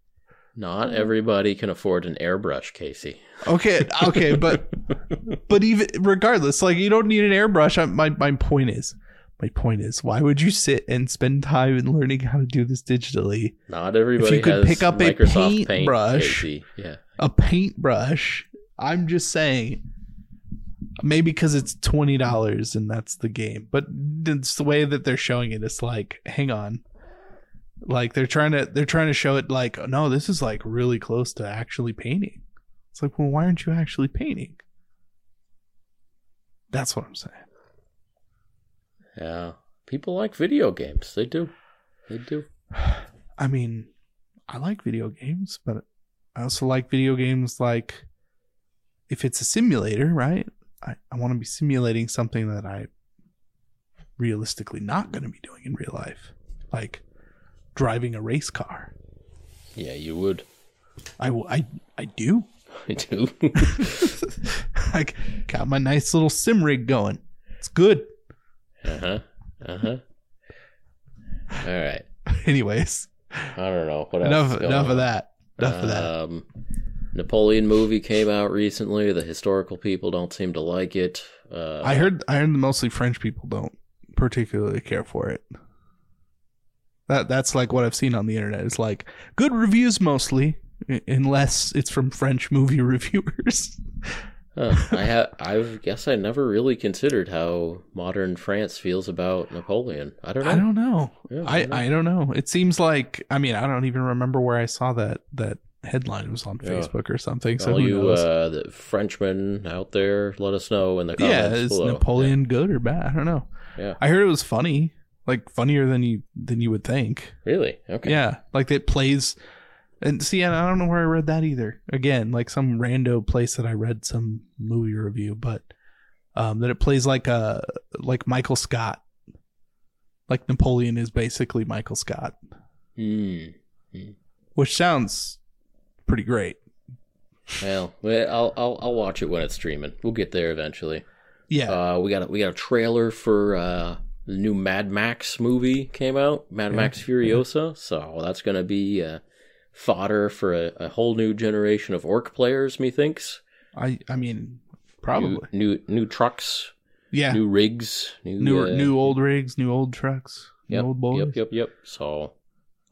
Not everybody can afford an airbrush, Casey. Okay, okay, but but even regardless, like you don't need an airbrush. I, my my point is, my point is, why would you sit and spend time in learning how to do this digitally? Not everybody If you could has pick up a Microsoft Paint, paintbrush- Casey. Yeah. A paintbrush. I'm just saying. Maybe because it's twenty dollars and that's the game, but it's the way that they're showing it. It's like, hang on, like they're trying to they're trying to show it like, no, this is like really close to actually painting. It's like, well, why aren't you actually painting? That's what I'm saying. Yeah. People like video games. They do. They do. I mean, I like video games, but I also like video games like if it's a simulator, right? I, I want to be simulating something that I realistically not going to be doing in real life, like driving a race car. Yeah, you would. I, w- I, I do. I do. I got my nice little sim rig going. It's good. Uh huh. Uh huh. All right. Anyways, I don't know what else. enough is enough on. of that. Enough of that. Um, Napoleon movie came out recently. The historical people don't seem to like it. Uh, I heard I heard mostly French people don't particularly care for it. That that's like what I've seen on the internet. It's like good reviews mostly, unless it's from French movie reviewers. I ha- I guess I never really considered how modern France feels about Napoleon. I don't know. I don't know. Yeah, I don't know. I don't know. It seems like I mean I don't even remember where I saw that that headline. It was on Yeah. Facebook or something. So All you uh, the Frenchmen out there, let us know in the comments. yeah, is below. Napoleon good or bad? I don't know. Yeah. I heard it was funny, like funnier than you than you would think. Really? Okay. Yeah, like it plays. And see, and I don't know where I read that either. Again, like some rando place that I read some movie review, but um, that it plays like a like Michael Scott. Like Napoleon is basically Michael Scott, Hmm. which sounds pretty great. Well, well, I'll I'll I'll watch it when it's streaming. We'll get there eventually. Yeah, Uh, we got a, we got a trailer for uh, the new Mad Max movie came out, Mad Yeah, Max Furiosa. So that's gonna be uh, fodder for a, a whole new generation of orc players. Methinks I I mean probably new new, new trucks, yeah. new rigs, new New uh, new old rigs, new old trucks, yep, new old boys. yep yep yep. So.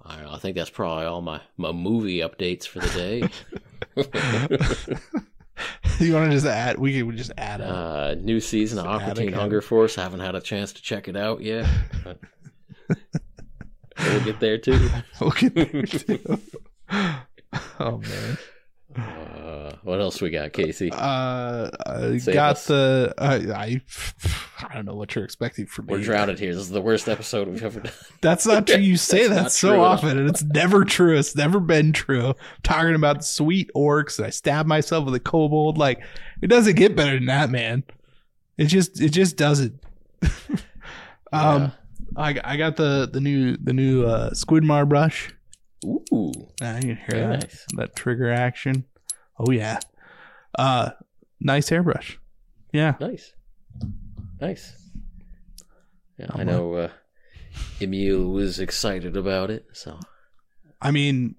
I don't know, I think that's probably all my, my movie updates for the day. you want to just add? We could just add up. Uh, new season of Aqua Teen Hunger Force. Haven't had a chance to check it out yet. but we'll get there too. we'll get there too. Oh man. Uh, what else we got, Casey? Uh, I Save got us. the. I, I I don't know what you're expecting from me. We're me. drowning here. This is the worst episode we've ever done. That's not true. You say that so true at all. often, and it's never true. It's never been true. I'm talking about sweet orcs. And I stab myself with a kobold. Like it doesn't get better than that, man. It just it just doesn't. um, I I got the the new the new uh, Squidmar brush. Ooh, you can hear Very that nice. that trigger action. Oh yeah. Uh, nice hairbrush. Yeah. nice, nice. Yeah, I I'm know. Uh, Emil was excited about it, so I mean,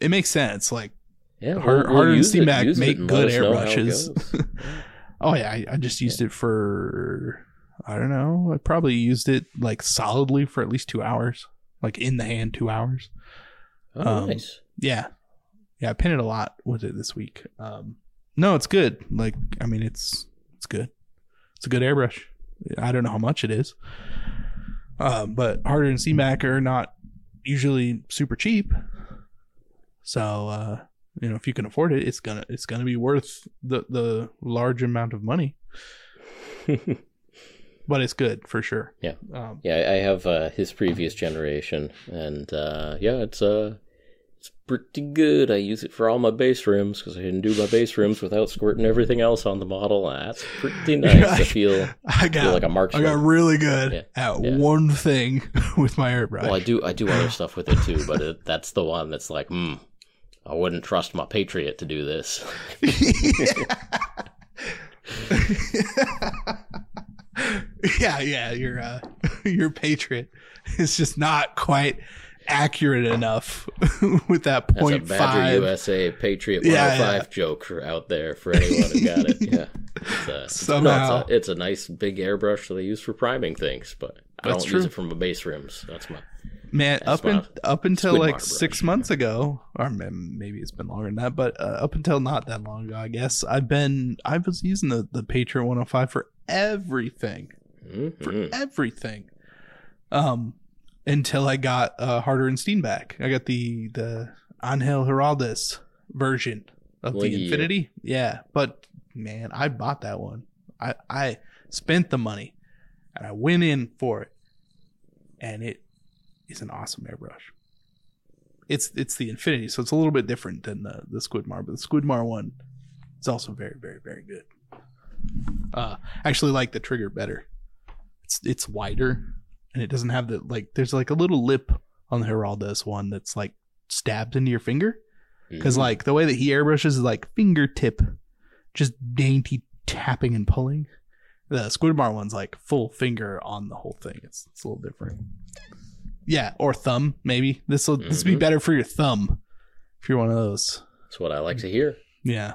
it makes sense. Like, yeah. Hard- use it- CMAC use it make good let us know how it airbrushes. oh yeah, I, I just used it for I don't know. I probably used it like solidly for at least two hours, like in the hand, two hours. Oh, Um, nice. Yeah, yeah. I painted a lot with it this week. Um, no, it's good. Like, I mean, it's it's good. It's a good airbrush. I don't know how much it is. Uh, but Harder and Steenbeck are not usually super cheap. So uh, you know, if you can afford it, it's gonna it's gonna be worth the the large amount of money. but it's good for sure. Yeah. Um, Yeah, I have uh, his previous generation, and uh, yeah, it's uh, it's pretty good. I use it for all my base rims because I can do my base rims without squirting everything else on the model. That's pretty nice. I feel I got feel like a marksman. I got really good Yeah, at yeah. one thing with my airbrush. Well, I do I do other stuff with it too, but it, that's the one that's like, hmm, I wouldn't trust my Patriot to do this. yeah, yeah, your uh, your Patriot is just not quite accurate enough with that That's a point Badger five. USA Patriot Yeah, 105 yeah. joke out there for anyone who got it. Yeah, it's a, no, Somehow. it's, a, it's a nice big airbrush that they use for priming things, but I That's don't true. use it for my base rims. That's my Man, That's up in, up until like brush. six months ago, or maybe it's been longer than that, but uh, up until not that long ago, I guess I've been I was using the the Patriot 105 for everything, for Mhm. everything. Um, until I got uh, Harder and Steenbeck. I got the the Angel Giraldez version of Well, the yeah. Infinity. Yeah, but man, I bought that one. I I spent the money, and I went in for it, and it is an awesome airbrush. It's it's the Infinity, so it's a little bit different than the the Squidmar, but the Squidmar one is also very very very good. Uh, I actually like the trigger better. It's it's wider, and it doesn't have the like. There's like a little lip on the Giraldez one that's like stabbed into your finger because Mhm. like the way that he airbrushes is like fingertip, just dainty tapping and pulling. The Squidmar one's like full finger on the whole thing. It's it's a little different. Yeah, or thumb maybe. This will this would be better for your thumb if you're one of those. that's what I like to hear. Yeah.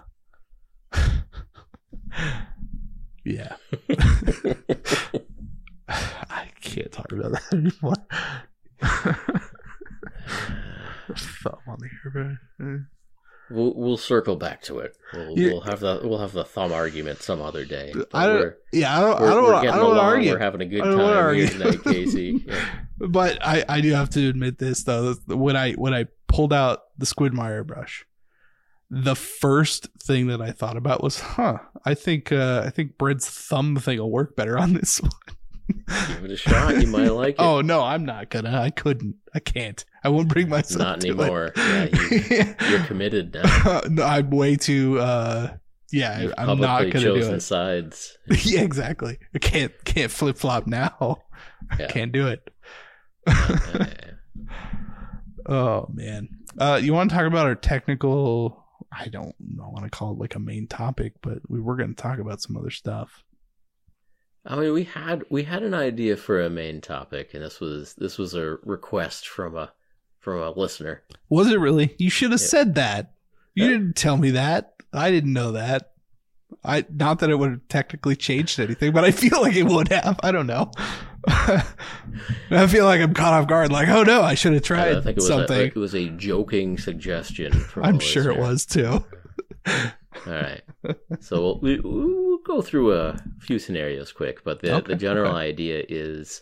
yeah. I can't talk about that anymore. Thumb on the airbrush. We'll we'll circle back to it. We'll, Yeah. we'll have the we'll have the thumb argument some other day. But I don't- Yeah, I don't. I don't. we're wanna- I getting don't want to along. argue. We're having a good I don't time here argue. tonight, Casey. Yeah. But I, I do have to admit this though. When I when I pulled out the Squidmar brush, the first thing that I thought about was, huh, I think uh, I think Brent's thumb thing will work better on this one. Give it a shot. You might like it. Oh no, I'm not gonna. I couldn't. I can't. I won't bring myself. Not anymore. Yeah, you, you're committed now. no, I'm way too. uh Yeah, You've I'm not gonna do chosen it. sides. yeah, exactly. I can't can't flip flop now. Yeah. Can't do it. Uh, Oh man. Uh you want to talk about our technical I don't want to call it like a main topic, but we were going to talk about some other stuff. I mean, we had we had an idea for a main topic, and this was this was a request from a from a listener. Was it really? You should have Yeah. said that. You Yeah. didn't tell me that. I didn't know that. I not that it would have technically changed anything, but I feel like it would have. I don't know. I feel like I'm caught off guard. Like, oh no, I should have tried I think it was something. a, it was a joking suggestion. From I'm sure it was too. All right. So we'll, we, we'll go through a few scenarios quick, but the, Okay, the general okay. idea is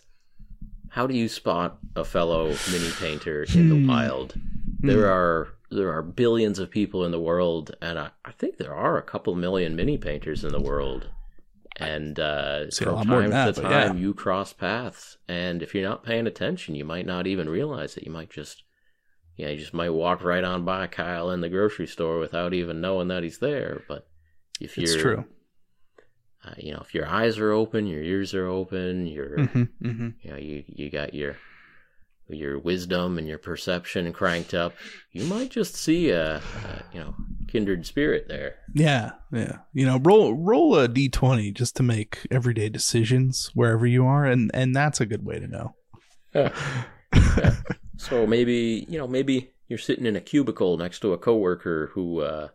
how do you spot a fellow mini painter in the Hmm. wild? There are there are billions of people in the world, and I, I think there are a couple million mini painters in the world. And uh, See from time than to that, but yeah. time, you cross paths, and if you're not paying attention, you might not even realize it. You might just, yeah, you just might walk right on by Kyle in the grocery store without even knowing that he's there. But if you're, It's true. uh, you know, if your eyes are open, your ears are open, your, hmm hmm you know, you you got your your wisdom and your perception cranked up, you might just see a, a you know kindred spirit there. Yeah, yeah. You know, roll roll a d twenty just to make everyday decisions wherever you are, and and that's a good way to know. So maybe you know maybe you're sitting in a cubicle next to a coworker who uh,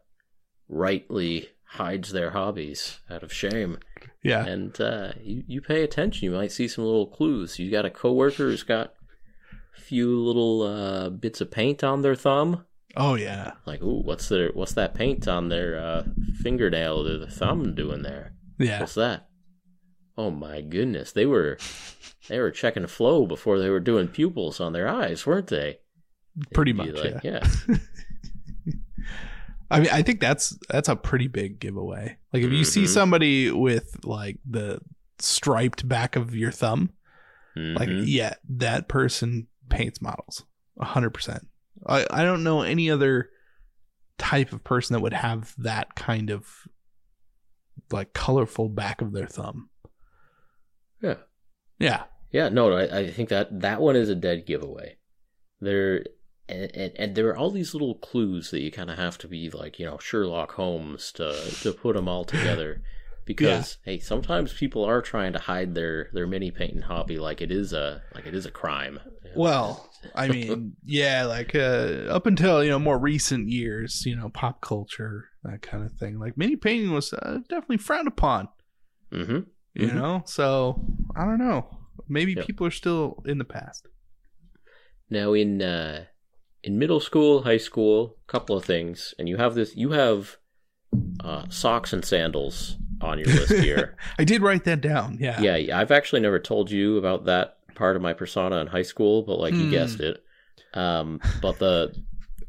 rightly hides their hobbies out of shame, yeah, and uh, you you pay attention. You might see some little clues. You got a coworker who's got few little uh, bits of paint on their thumb. oh yeah, Like, ooh, what's their what's that paint on their uh, fingernail or the thumb doing there? yeah. What's that? Oh my goodness, they were they were checking flow before they were doing pupils on their eyes, weren't they? Pretty much, like, yeah. I mean, I think that's that's a pretty big giveaway. Like if you see Mhm. somebody with like the striped back of your thumb, like Mhm. yeah, that person paints models. a hundred percent. I I don't know any other type of person that would have that kind of like colorful back of their thumb. Yeah. Yeah. Yeah, no, I, I think that that one is a dead giveaway. There and, and, and there are all these little clues that you kind of have to be like, you know, Sherlock Holmes to to put them all together. Because hey, sometimes people are trying to hide their their mini painting hobby like it is a like it is a crime. Well, I mean, yeah, like uh, up until you know more recent years, you know, pop culture that kind of thing. Like mini painting was uh, definitely frowned upon. hmm You Mhm. know, so I don't know. Maybe Yeah. people are still in the past. Now in uh, in middle school, high school, a couple of things, and you have this. You have uh, socks and sandals on your list here. I did write that down. Yeah. yeah, I've actually never told you about that part of my persona in high school, but like you Hmm. guessed it. Um, but the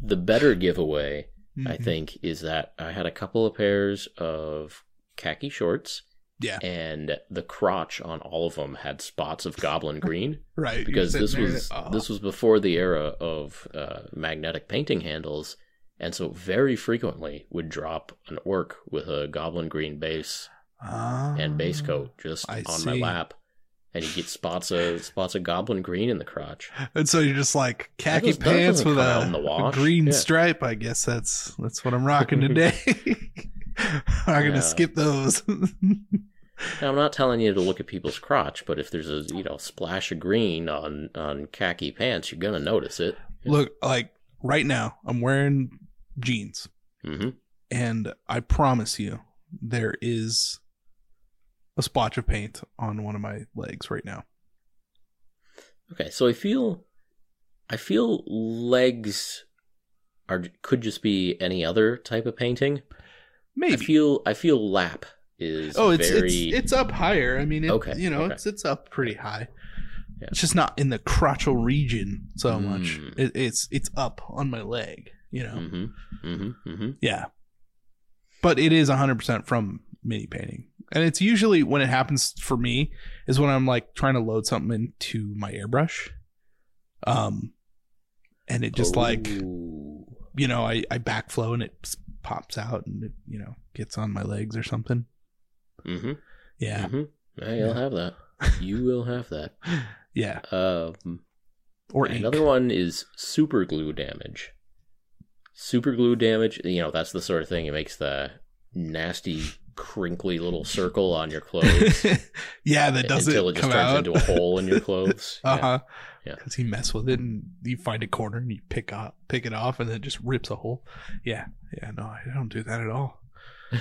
the better giveaway, I Mhm. think, is that I had a couple of pairs of khaki shorts, Yeah. and the crotch on all of them had spots of goblin green Right. Because this was oh. this was before the era of uh, magnetic painting handles, and so very frequently would drop an orc with a goblin green base and base Ah. coat just I on my lap, and you get spots of spots of goblin green in the crotch. And so you're just like khaki that pants with a, a green Yeah. stripe. I guess that's that's what I'm rocking today. I'm gonna Yeah. skip those. Now, I'm not telling you to look at people's crotch, but if there's a you know splash of green on on khaki pants, you're gonna notice it. Look, like right now, I'm wearing jeans, hmm and I promise you, there is a splotch of paint on one of my legs right now. Okay, so I feel, I feel legs are could just be any other type of painting. Maybe. I feel I feel lap is oh, it's very it's it's up higher. I mean, it, Okay, you know, okay. it's it's up pretty high. Yeah. It's just not in the crotchal region so much. Mm. It, it's it's up on my leg. You know. hmm hmm hmm Yeah. But it is 100% from mini painting. And it's usually when it happens for me is when I'm like trying to load something into my airbrush. Um and it just like, you know, I I backflow and it pops out and it, you know, gets on my legs or something. hmm Yeah. hmm Yeah, you'll have that. You will have that. Yeah. Um, Or ink. Another one is super glue damage. Super glue damage, you know, that's the sort of thing it makes the nasty, crinkly little circle on your clothes yeah, that doesn't until it just turns out. into a hole in your clothes. Uh huh. Yeah. Because you mess with it and you find a corner and you pick up, pick it off, and then it just rips a hole. Yeah, yeah. No, I don't do that at all.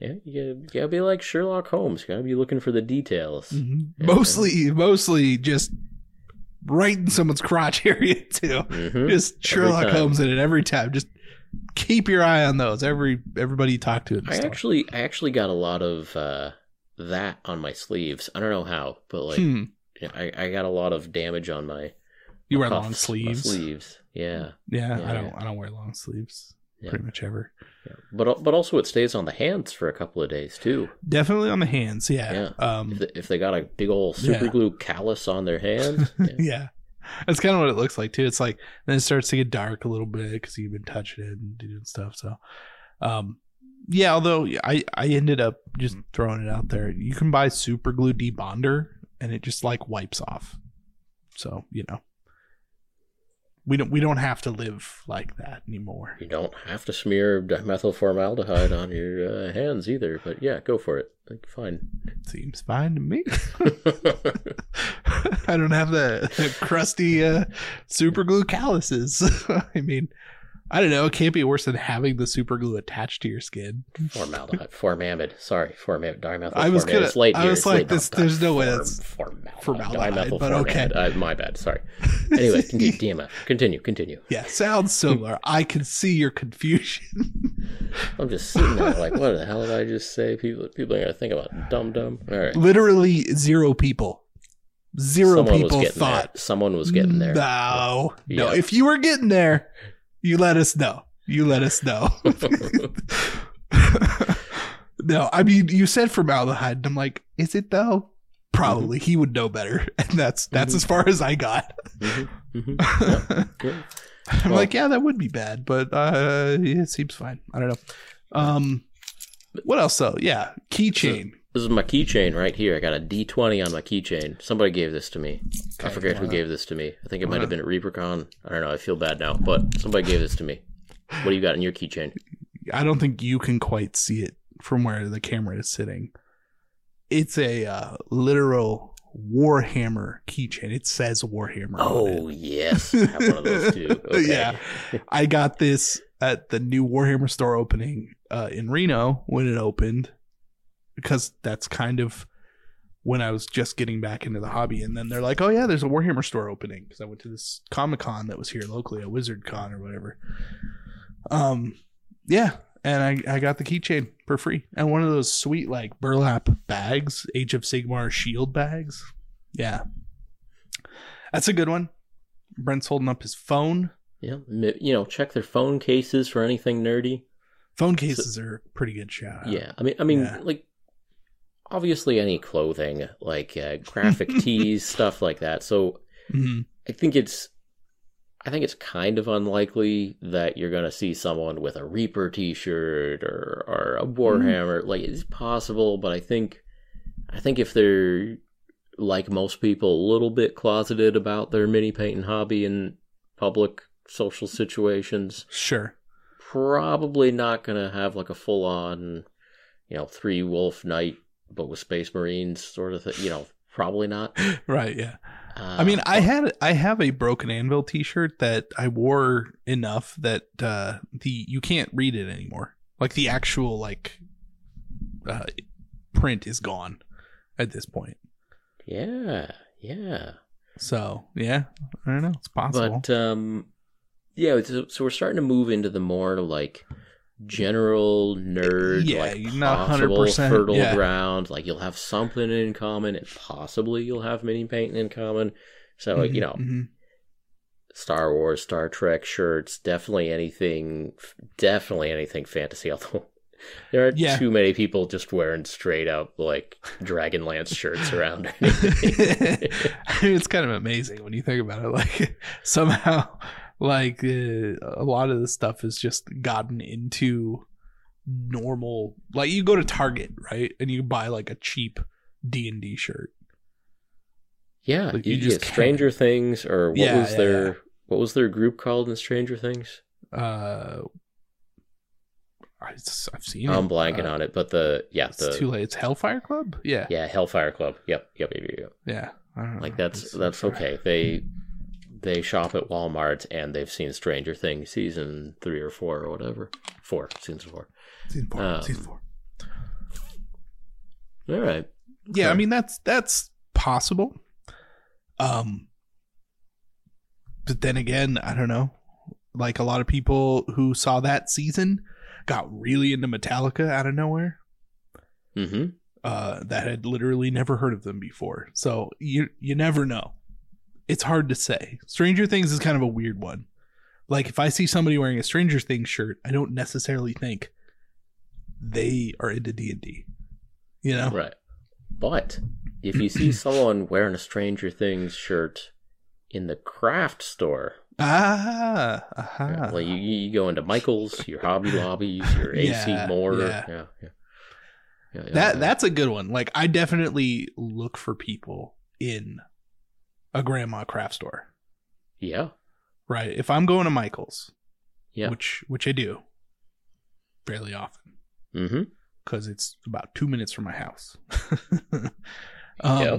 Yeah, you gotta, be like Sherlock Holmes. You gotta be looking for the details. Mhm. Yeah. Mostly, mostly just right in someone's crotch area too. hmm Just Sherlock. Holmes in it every time. Just keep your eye on those. Every everybody you talk to. I store. actually, I actually got a lot of uh, that on my sleeves. I don't know how, but like, Hmm. I, I got a lot of damage on my You wear long sleeves. sleeves, yeah. Yeah, Yeah, I don't. I don't wear long sleeves Yeah. pretty much ever. Yeah. But but also it stays on the hands for a couple of days too. Definitely on the hands. Yeah. Yeah. Um. If they, if they got a big old super Yeah. glue callus on their hand, yeah. yeah. That's kind of what it looks like too. It's like then it starts to get dark a little bit because you've been touching it and doing stuff. So, um, yeah. Although I I ended up just throwing it out there. You can buy super glue debonder and it just like wipes off. So you know, we don't we don't have to live like that anymore. you don't have to smear dimethyl formaldehyde on your uh, hands either. But yeah, go for it. Like, fine. Seems fine to me. I don't have the, the crusty uh, super glue calluses. I mean, I don't know. It can't be worse than having the super glue attached to your skin. formaldehyde, formamide. Sorry, formamide. Dimethyl. I was gonna- It's late I here. was It's like, this- there's no way that's formaldehyde. formaldehyde, but okay. Uh, my bad. Sorry. Anyway, continue. It. Continue. Continue. Yeah, sounds similar. I can see your confusion. I'm just sitting there like, what the hell did I just say? People, people are gonna think about dumb dumb. All right. Literally zero people. Zero Someone people thought. there. Someone was getting there. No, no. If you were getting there, you let us know. You let us know. no, I mean you said formaldehyde, and I'm like, is it though? Probably. He would know better, and that's that's Mhm. as far as I got. Mhm, mhm. Yeah. I'm Well- like, yeah, that would be bad, but uh, it seems fine. I don't know. Um, what else though? Yeah, keychain. This is my keychain right here. I got a D20 on my keychain. Somebody gave this to me. I forget who gave this to me. I think it might have been a Reapercon. I don't know. I feel bad now, but somebody gave this to me. What do you got in your keychain? I don't think you can quite see it from where the camera is sitting. It's a uh, literal Warhammer keychain. It says Warhammer. Oh yes, I have one of those too. Okay. Yeah. I got this at the new Warhammer store opening uh, in Reno when it opened because that's kind of when I was just getting back into the hobby. And then they're like, oh, yeah, there's a Warhammer store opening because I went to this Comic Con that was here locally, a Wizard Con or whatever. Um, yeah. And I, I got the keychain for free and one of those sweet like burlap bags, Age of Sigmar shield bags. Yeah. That's a good one. Brent's holding up his phone. Yeah, you know, check their phone cases for anything nerdy. Phone cases are pretty good shout. out. Yeah, I mean, I mean, Yeah. like obviously any clothing, like uh, graphic tees, stuff like that. So Mhm. I think it's, I think it's kind of unlikely that you're gonna see someone with a Reaper T-shirt or or a Warhammer. Like it's possible, but I think, I think if they're like most people, a little bit closeted about their mini painting hobby in public social situations, Sure. probably not gonna have like a full on, you know, three wolf night, but with space marines sort of thing. You know, probably not. Right. Yeah. Uh, I mean, I had I have a broken anvil T-shirt that I wore enough that uh, the you can't read it anymore. Like the actual like uh, print is gone at this point. yeah, yeah. So yeah, I don't know. It's possible. But um, yeah. So, so we're starting to move into the more like general nerd, Yeah, like possible 100%, fertile yeah. ground. Like you'll have something in common, and possibly you'll have mini painting in common. So you Mhm, know, mhm. Star Wars, Star Trek shirts, definitely anything, definitely anything fantasy. Although there are Yeah. too many people just wearing straight up like Dragonlance shirts around. I mean, it's kind of amazing when you think about it. Like somehow, like uh, a lot of this stuff has just gotten into normal. Like you go to Target, right, and you buy like a cheap D and D shirt. yeah, Like, you, you just Stranger Things, or what Yeah, was yeah, their yeah. what was their group called in Stranger Things? Uh, I've seen. I'm blanking Uh, on it, but the yeah It's the too late. It's Hellfire Club. Yeah, yeah Hellfire Club. Yep, yep, yep, yep. yeah. I don't know. Like that's that's okay. They they shop at Walmart and they've seen Stranger Things season three or four or whatever. Four season four. Season four. um, season four. All right. Yeah, I mean that's that's possible. Um but then again, I don't know. Like a lot of people who saw that season got really into Metallica out of nowhere. Mm-hmm. Uh that had literally never heard of them before. So you you never know. It's hard to say. Stranger Things is kind of a weird one. Like if I see somebody wearing a Stranger Things shirt, I don't necessarily think they are into D&D. You know? Right. But if you see someone wearing a Stranger Things shirt in the craft store, Ah, aha. like you, you go into Michael's, your Hobby Lobbies, your AC Yeah, Moore, yeah. yeah, yeah. yeah. That yeah. that's a good one. Like I definitely look for people in a grandma craft store. yeah, Right. If I'm going to Michael's, yeah. which which I do fairly often Mm-hmm. because it's about two minutes from my house. um, Yeah.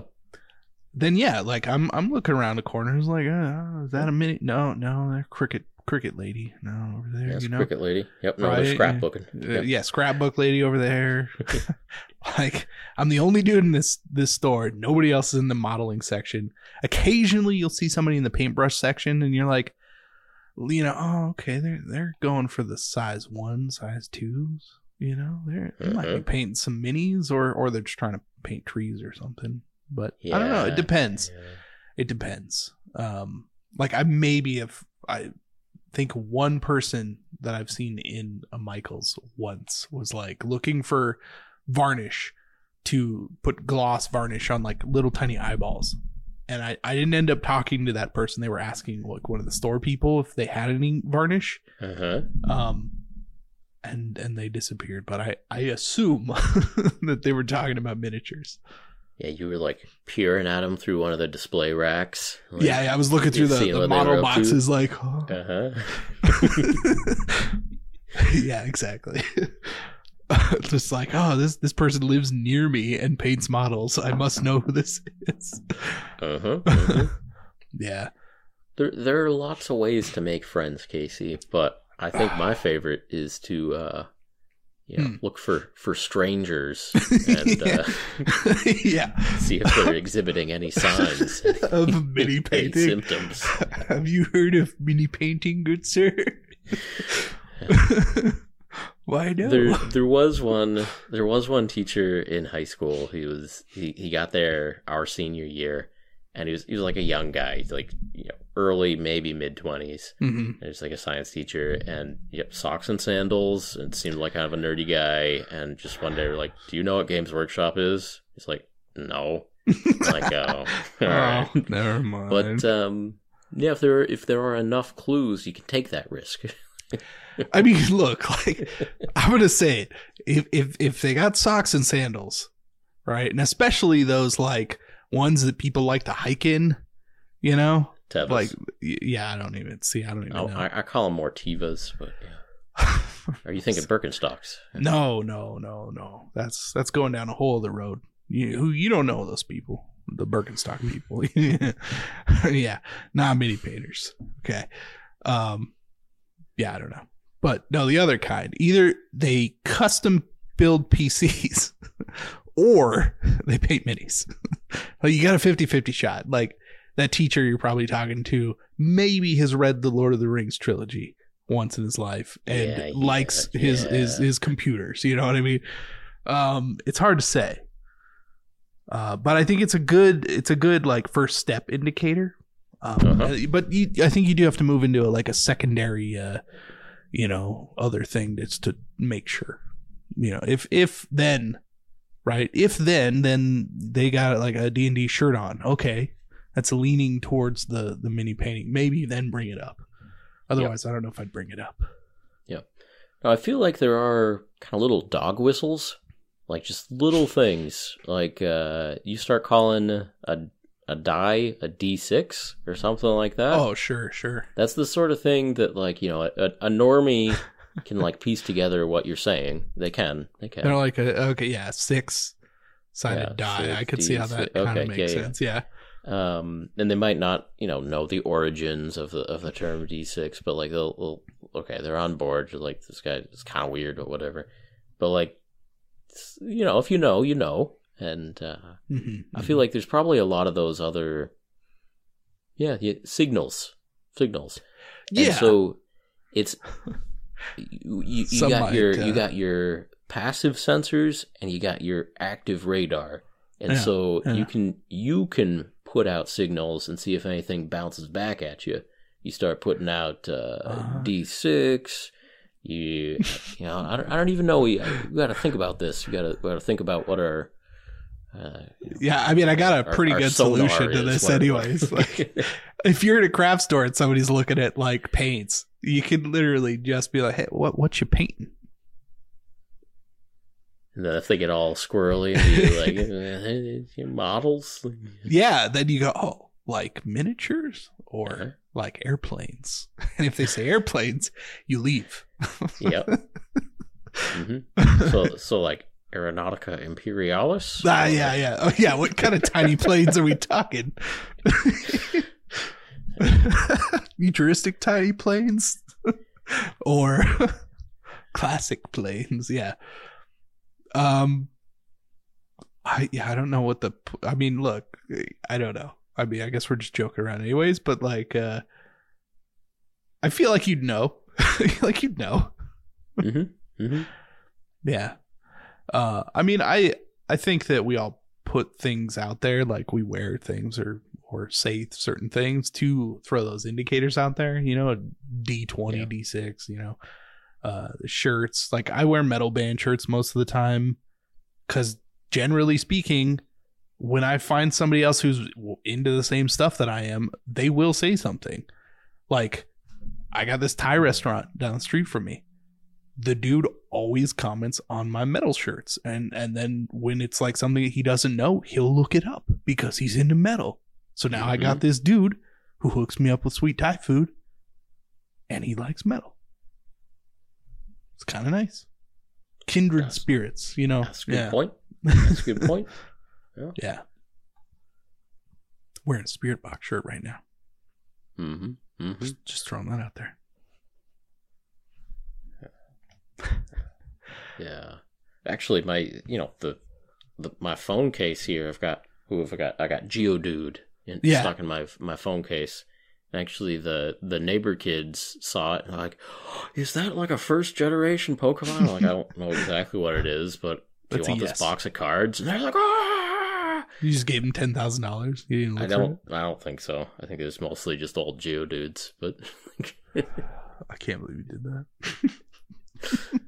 Then yeah, like I'm I'm looking around the corner. It's like, uh, is that a minute? No, no, they're Cricut Cricut lady. No, over there. Yes, you know, Cricut Lady. Yep, no, Right, scrapbooking. Uh, yeah, scrapbook lady over there. like I'm the only dude in this this store. Nobody else is in the modeling section. Occasionally, you'll see somebody in the paintbrush section, and you're like, you know, oh, okay, they're they're going for the size one, size twos. You know, they're they might be Mhm. painting some minis, or or they're just trying to paint trees or something. But I don't know. It depends. yeah. It depends. Um, like I maybe if I think one person that I've seen in a Michaels once was like looking for varnish to put gloss varnish on like little tiny eyeballs. And I, I didn't end up talking to that person. They were asking like one of the store people if they had any varnish. Uh-huh. Um and and they disappeared. But I, I assume that they were talking about miniatures. Yeah, you were like peering at them through one of the display racks. Like, yeah, yeah, I was looking through the, the what they were model to. boxes like oh. Uh-huh. yeah, exactly. Just like, oh, this this person lives near me and paints models. I must know who this is. Uh-huh. uh-huh. Yeah. There, there are lots of ways to make friends, Casey, but I think my favorite is to, uh, you know, Hmm. look for for strangers and uh, yeah. see if they're exhibiting any signs, Of mini painting. symptoms. Have you heard of mini painting, good sir? Why no? There, there was one. There was one teacher in high school. He was he, he got there our senior year, and he was he was like a young guy, like you know early maybe mid twenties. Mhm. There's like a science teacher, and yep, socks and sandals. And seemed like kind of a nerdy guy. And just one day, we're like, "Do you know what Games Workshop is?" He's like, "No." Like, oh, all right. Oh, never mind. But um, yeah, if there are, if there are enough clues, you can take that risk. I mean, look, like I'm gonna say it. If if if they got socks and sandals, right, and especially those like ones that people like to hike in, you know, Tevas. like yeah, I don't even see. I don't even oh, know. I, I call them more Tivas, but yeah. Are you thinking Birkenstocks? no, no, no, no. That's that's going down a whole other road. You who you don't know those people, the Birkenstock people. yeah, not mini painters. Okay. Um, yeah, I don't know, but no, the other kind. Either they custom build PCs, or they paint minis. like you got a 50-50 shot. Like that teacher you're probably talking to maybe has read the Lord of the Rings trilogy once in his life and Yeah, yeah, likes his, his yeah. his computers. You know what I mean? Um, it's hard to say. Uh, but I think it's a good it's a good like first step indicator. Um, Uh-huh. But you, I think you do have to move into a, like a secondary, uh, you know, other thing that's to make sure. You know, if if then, right? If then, then they got like a D and D shirt on. Okay, that's leaning towards the the mini painting. Maybe then bring it up. Otherwise, I don't know if I'd bring it up. Yeah. Now, I feel like there are kind of little dog whistles, like just little things. Like uh, you start calling a a die a D six or something like that. oh, sure, sure. That's the sort of thing that, like you know, a, a normie can like piece together what you're saying. They can, they can. They're like a okay, yeah, six sided Yeah, die. I could see how that kind of Okay, makes yeah, yeah. sense. Yeah. Um, and they might not, you know, know the origins of the of the term D6, but like they'll, they'll okay, they're on board. They're like this guy is kind of weird or whatever, but like, you know, if you know, you know, and uh, Mhm, I feel like there's probably a lot of those other, yeah, yeah signals, signals. yeah. And so it's you, you, you got your uh, you got your passive sensors and you got your active radar. And Yeah, so yeah. you can you can put out signals and see if anything bounces back at you. You start putting out uh, Uh-huh. D6 you you know I don't, I don't even know we, we got to think about this. We got to got to think about what our uh, yeah, I mean, I got a our- pretty our good solution to this, anyways. Like, if you're at a craft store and somebody's looking at like paints, you could literally just be like, "Hey, what what you painting?" And then if they get all squirrely, and be like, "Eh, your models. Yeah, then you go, "Oh, like miniatures or Uh-huh. like airplanes?" And if they say airplanes, you leave. Yep. hmm So, so like Aeronautica Imperialis. Ah, yeah, yeah, oh, yeah. What kind of tiny planes are we talking? Futuristic tiny planes, or classic planes? Yeah. Um. I yeah, I don't know what the. I mean, look, I don't know. I mean, I guess we're just joking around, anyways. But like, uh I feel like you'd know. Like you'd know. Mm-hmm. Mm-hmm. Yeah. Uh, I mean, I I think that we all put things out there, like we wear things or or say certain things to throw those indicators out there. You know, D twenty, D six. You know, uh, shirts. Like I wear metal band shirts most of the time, because generally speaking, when I find somebody else who's into the same stuff that I am, they will say something. Like, I got this Thai restaurant down the street from me the dude always comments on my metal shirts and and then when it's like something that he doesn't know he'll look it up because he's into metal so now i got this dude who hooks me up with sweet thai food and he likes metal it's kind of nice kindred That's- spirits you know That's a good yeah point. That's a good point. yeah wearing a Spiritbox shirt right now Mm-hmm. Mm-hmm. just, just throwing that out there Yeah. Actually, my you know the, the my phone case here. I've got who have I got? I got Geodude in, Yeah. stuck in my my phone case. Actually, the the neighbor kids saw it and like, "Is that like a first generation Pokemon?" Like, I don't know exactly what it is, but do you That's a want yes. this box of cards? And they're like, "Ah!" you just gave him $10000 you didn't I don't. I don't think so. I think it was mostly just old Geodudes, but I can't believe you did that.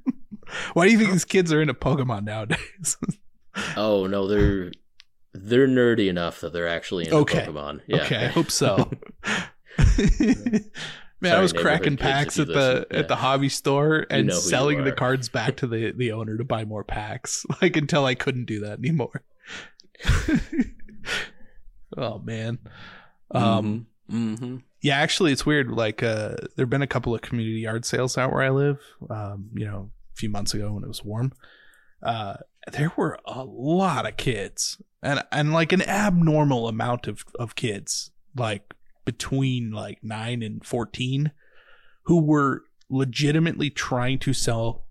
Why do you think these kids are into Pokemon nowadays? oh no, they're they're nerdy enough that they're actually into Okay. Pokemon. Yeah. Okay, I hope so. Man, I was cracking packs at the listen. at the hobby store and know selling the cards back to the the owner to buy more packs. Like until I couldn't do that anymore. oh man. Um Mm-hmm. yeah, actually it's weird. Like uh there've been a couple of community yard sales out where I live, um, you know, a few months ago when it was warm. Uh there were a lot of kids and and like an abnormal amount of of kids, like between like 9 and 14 who were legitimately trying to sell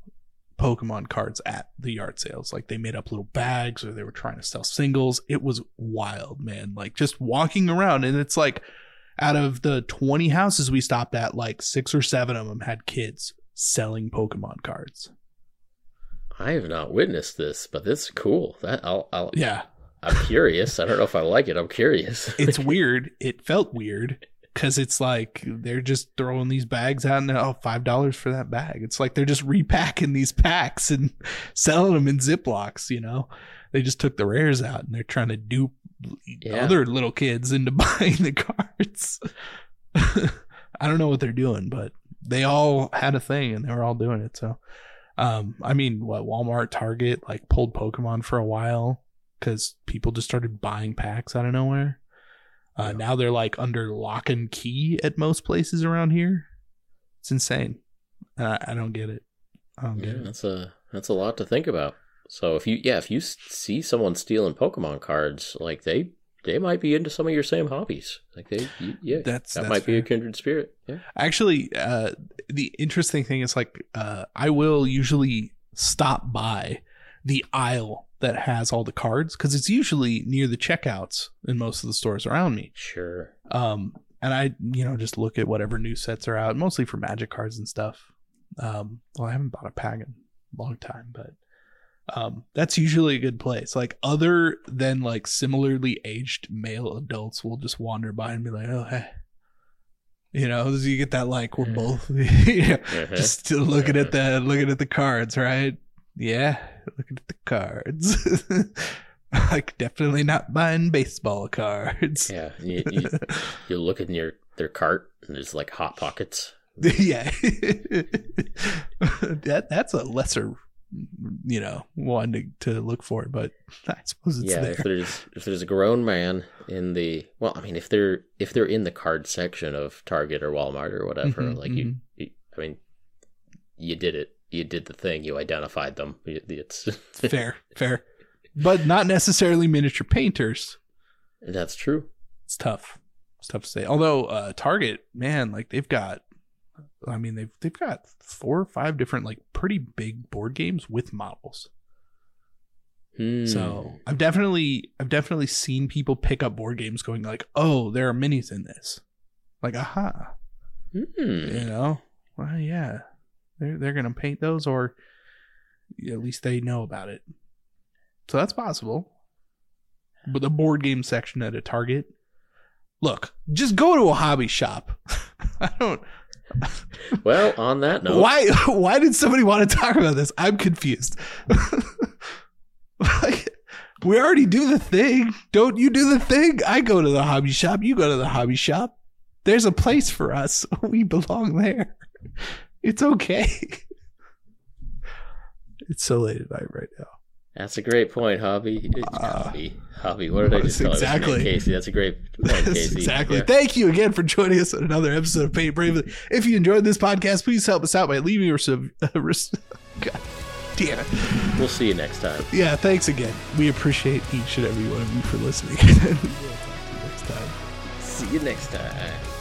Pokemon cards at the yard sales. Like they made up little bags or they were trying to sell singles. It was wild, man. Like just walking around and it's like out of the 20 houses we stopped at, like six or seven of them had kids selling Pokemon cards. I have not witnessed this, but this is cool. That I'll, I'll Yeah. I'm curious. I don't know if I like it. I'm curious. It's weird. It felt weird because it's like they're just throwing these bags out and oh, five dollars for that bag. It's like they're just repacking these packs and selling them in Ziplocs, you know? They just took the rares out and they're trying to dupe Yeah. other little kids into buying the cards. I don't know what they're doing, but they all had a thing and they were all doing it. So, um, I mean, what Walmart, Target, like pulled Pokemon for a while because people just started buying packs out of nowhere. Uh, Yeah. Now they're like under lock and key at most places around here. It's insane. And I, don't get it. I don't yeah, get it. that's a that's a lot to think about. So if you yeah if you see someone stealing Pokemon cards, like they they might be into some of your same hobbies. Like they you, yeah That's that that's might be a kindred spirit. Yeah. Actually, uh, the interesting thing is like uh, I will usually stop by the aisle that has all the cards because it's usually near the checkouts in most of the stores around me. Sure. Um, and I, you know, just look at whatever new sets are out, mostly for Magic cards and stuff. Um, well, I haven't bought a pack in a long time, but um, that's usually a good place. Like other than like similarly aged male adults will just wander by and be like, "Oh, hey," you know, you get that like we're both you know, Uh-huh. just looking at the looking at the cards, right? Yeah, looking at the cards. like definitely not buying baseball cards. yeah. You, you, you look in your their cart and there's like hot pockets. yeah that that's a lesser you know one to, to look for but i suppose it's yeah, there if there's if there's a grown man in the well, I mean, if they're if they're in the card section of Target or Walmart or whatever, Mhm, like you, you, I mean, you did it. You did the thing. You identified them. It's fair fair but not necessarily miniature painters that's true. it's tough it's tough to say although uh target man like they've got i mean they've they've got four or five different like pretty big board games with models Hmm. So I've definitely I've definitely seen people pick up board games going like, oh, there are minis in this. Like, aha. Hmm. You know, well, yeah, they're they're gonna paint those, or at least they know about it. So that's possible. But the board game section at a Target, look, just go to a hobby shop. I don't. Well, on that note, Why? Why did somebody want to talk about this? I'm confused. like, we already do the thing. Don't you do the thing? I go to the hobby shop. You go to the hobby shop. There's a place for us. We belong there. It's okay. It's so late at night right now. that's a great point, Hobby. Uh, hobby. Hobby. What did I just call it? exactly- Casey. That's a great point, Casey. exactly. Yeah. Thank you again for joining us on another episode of Paint Bravely. If you enjoyed this podcast, please help us out by leaving sub. Uh, God damn it. We'll see you next time. Yeah, thanks again. We appreciate each and every one of you for listening. we will talk to you next time. See you next time.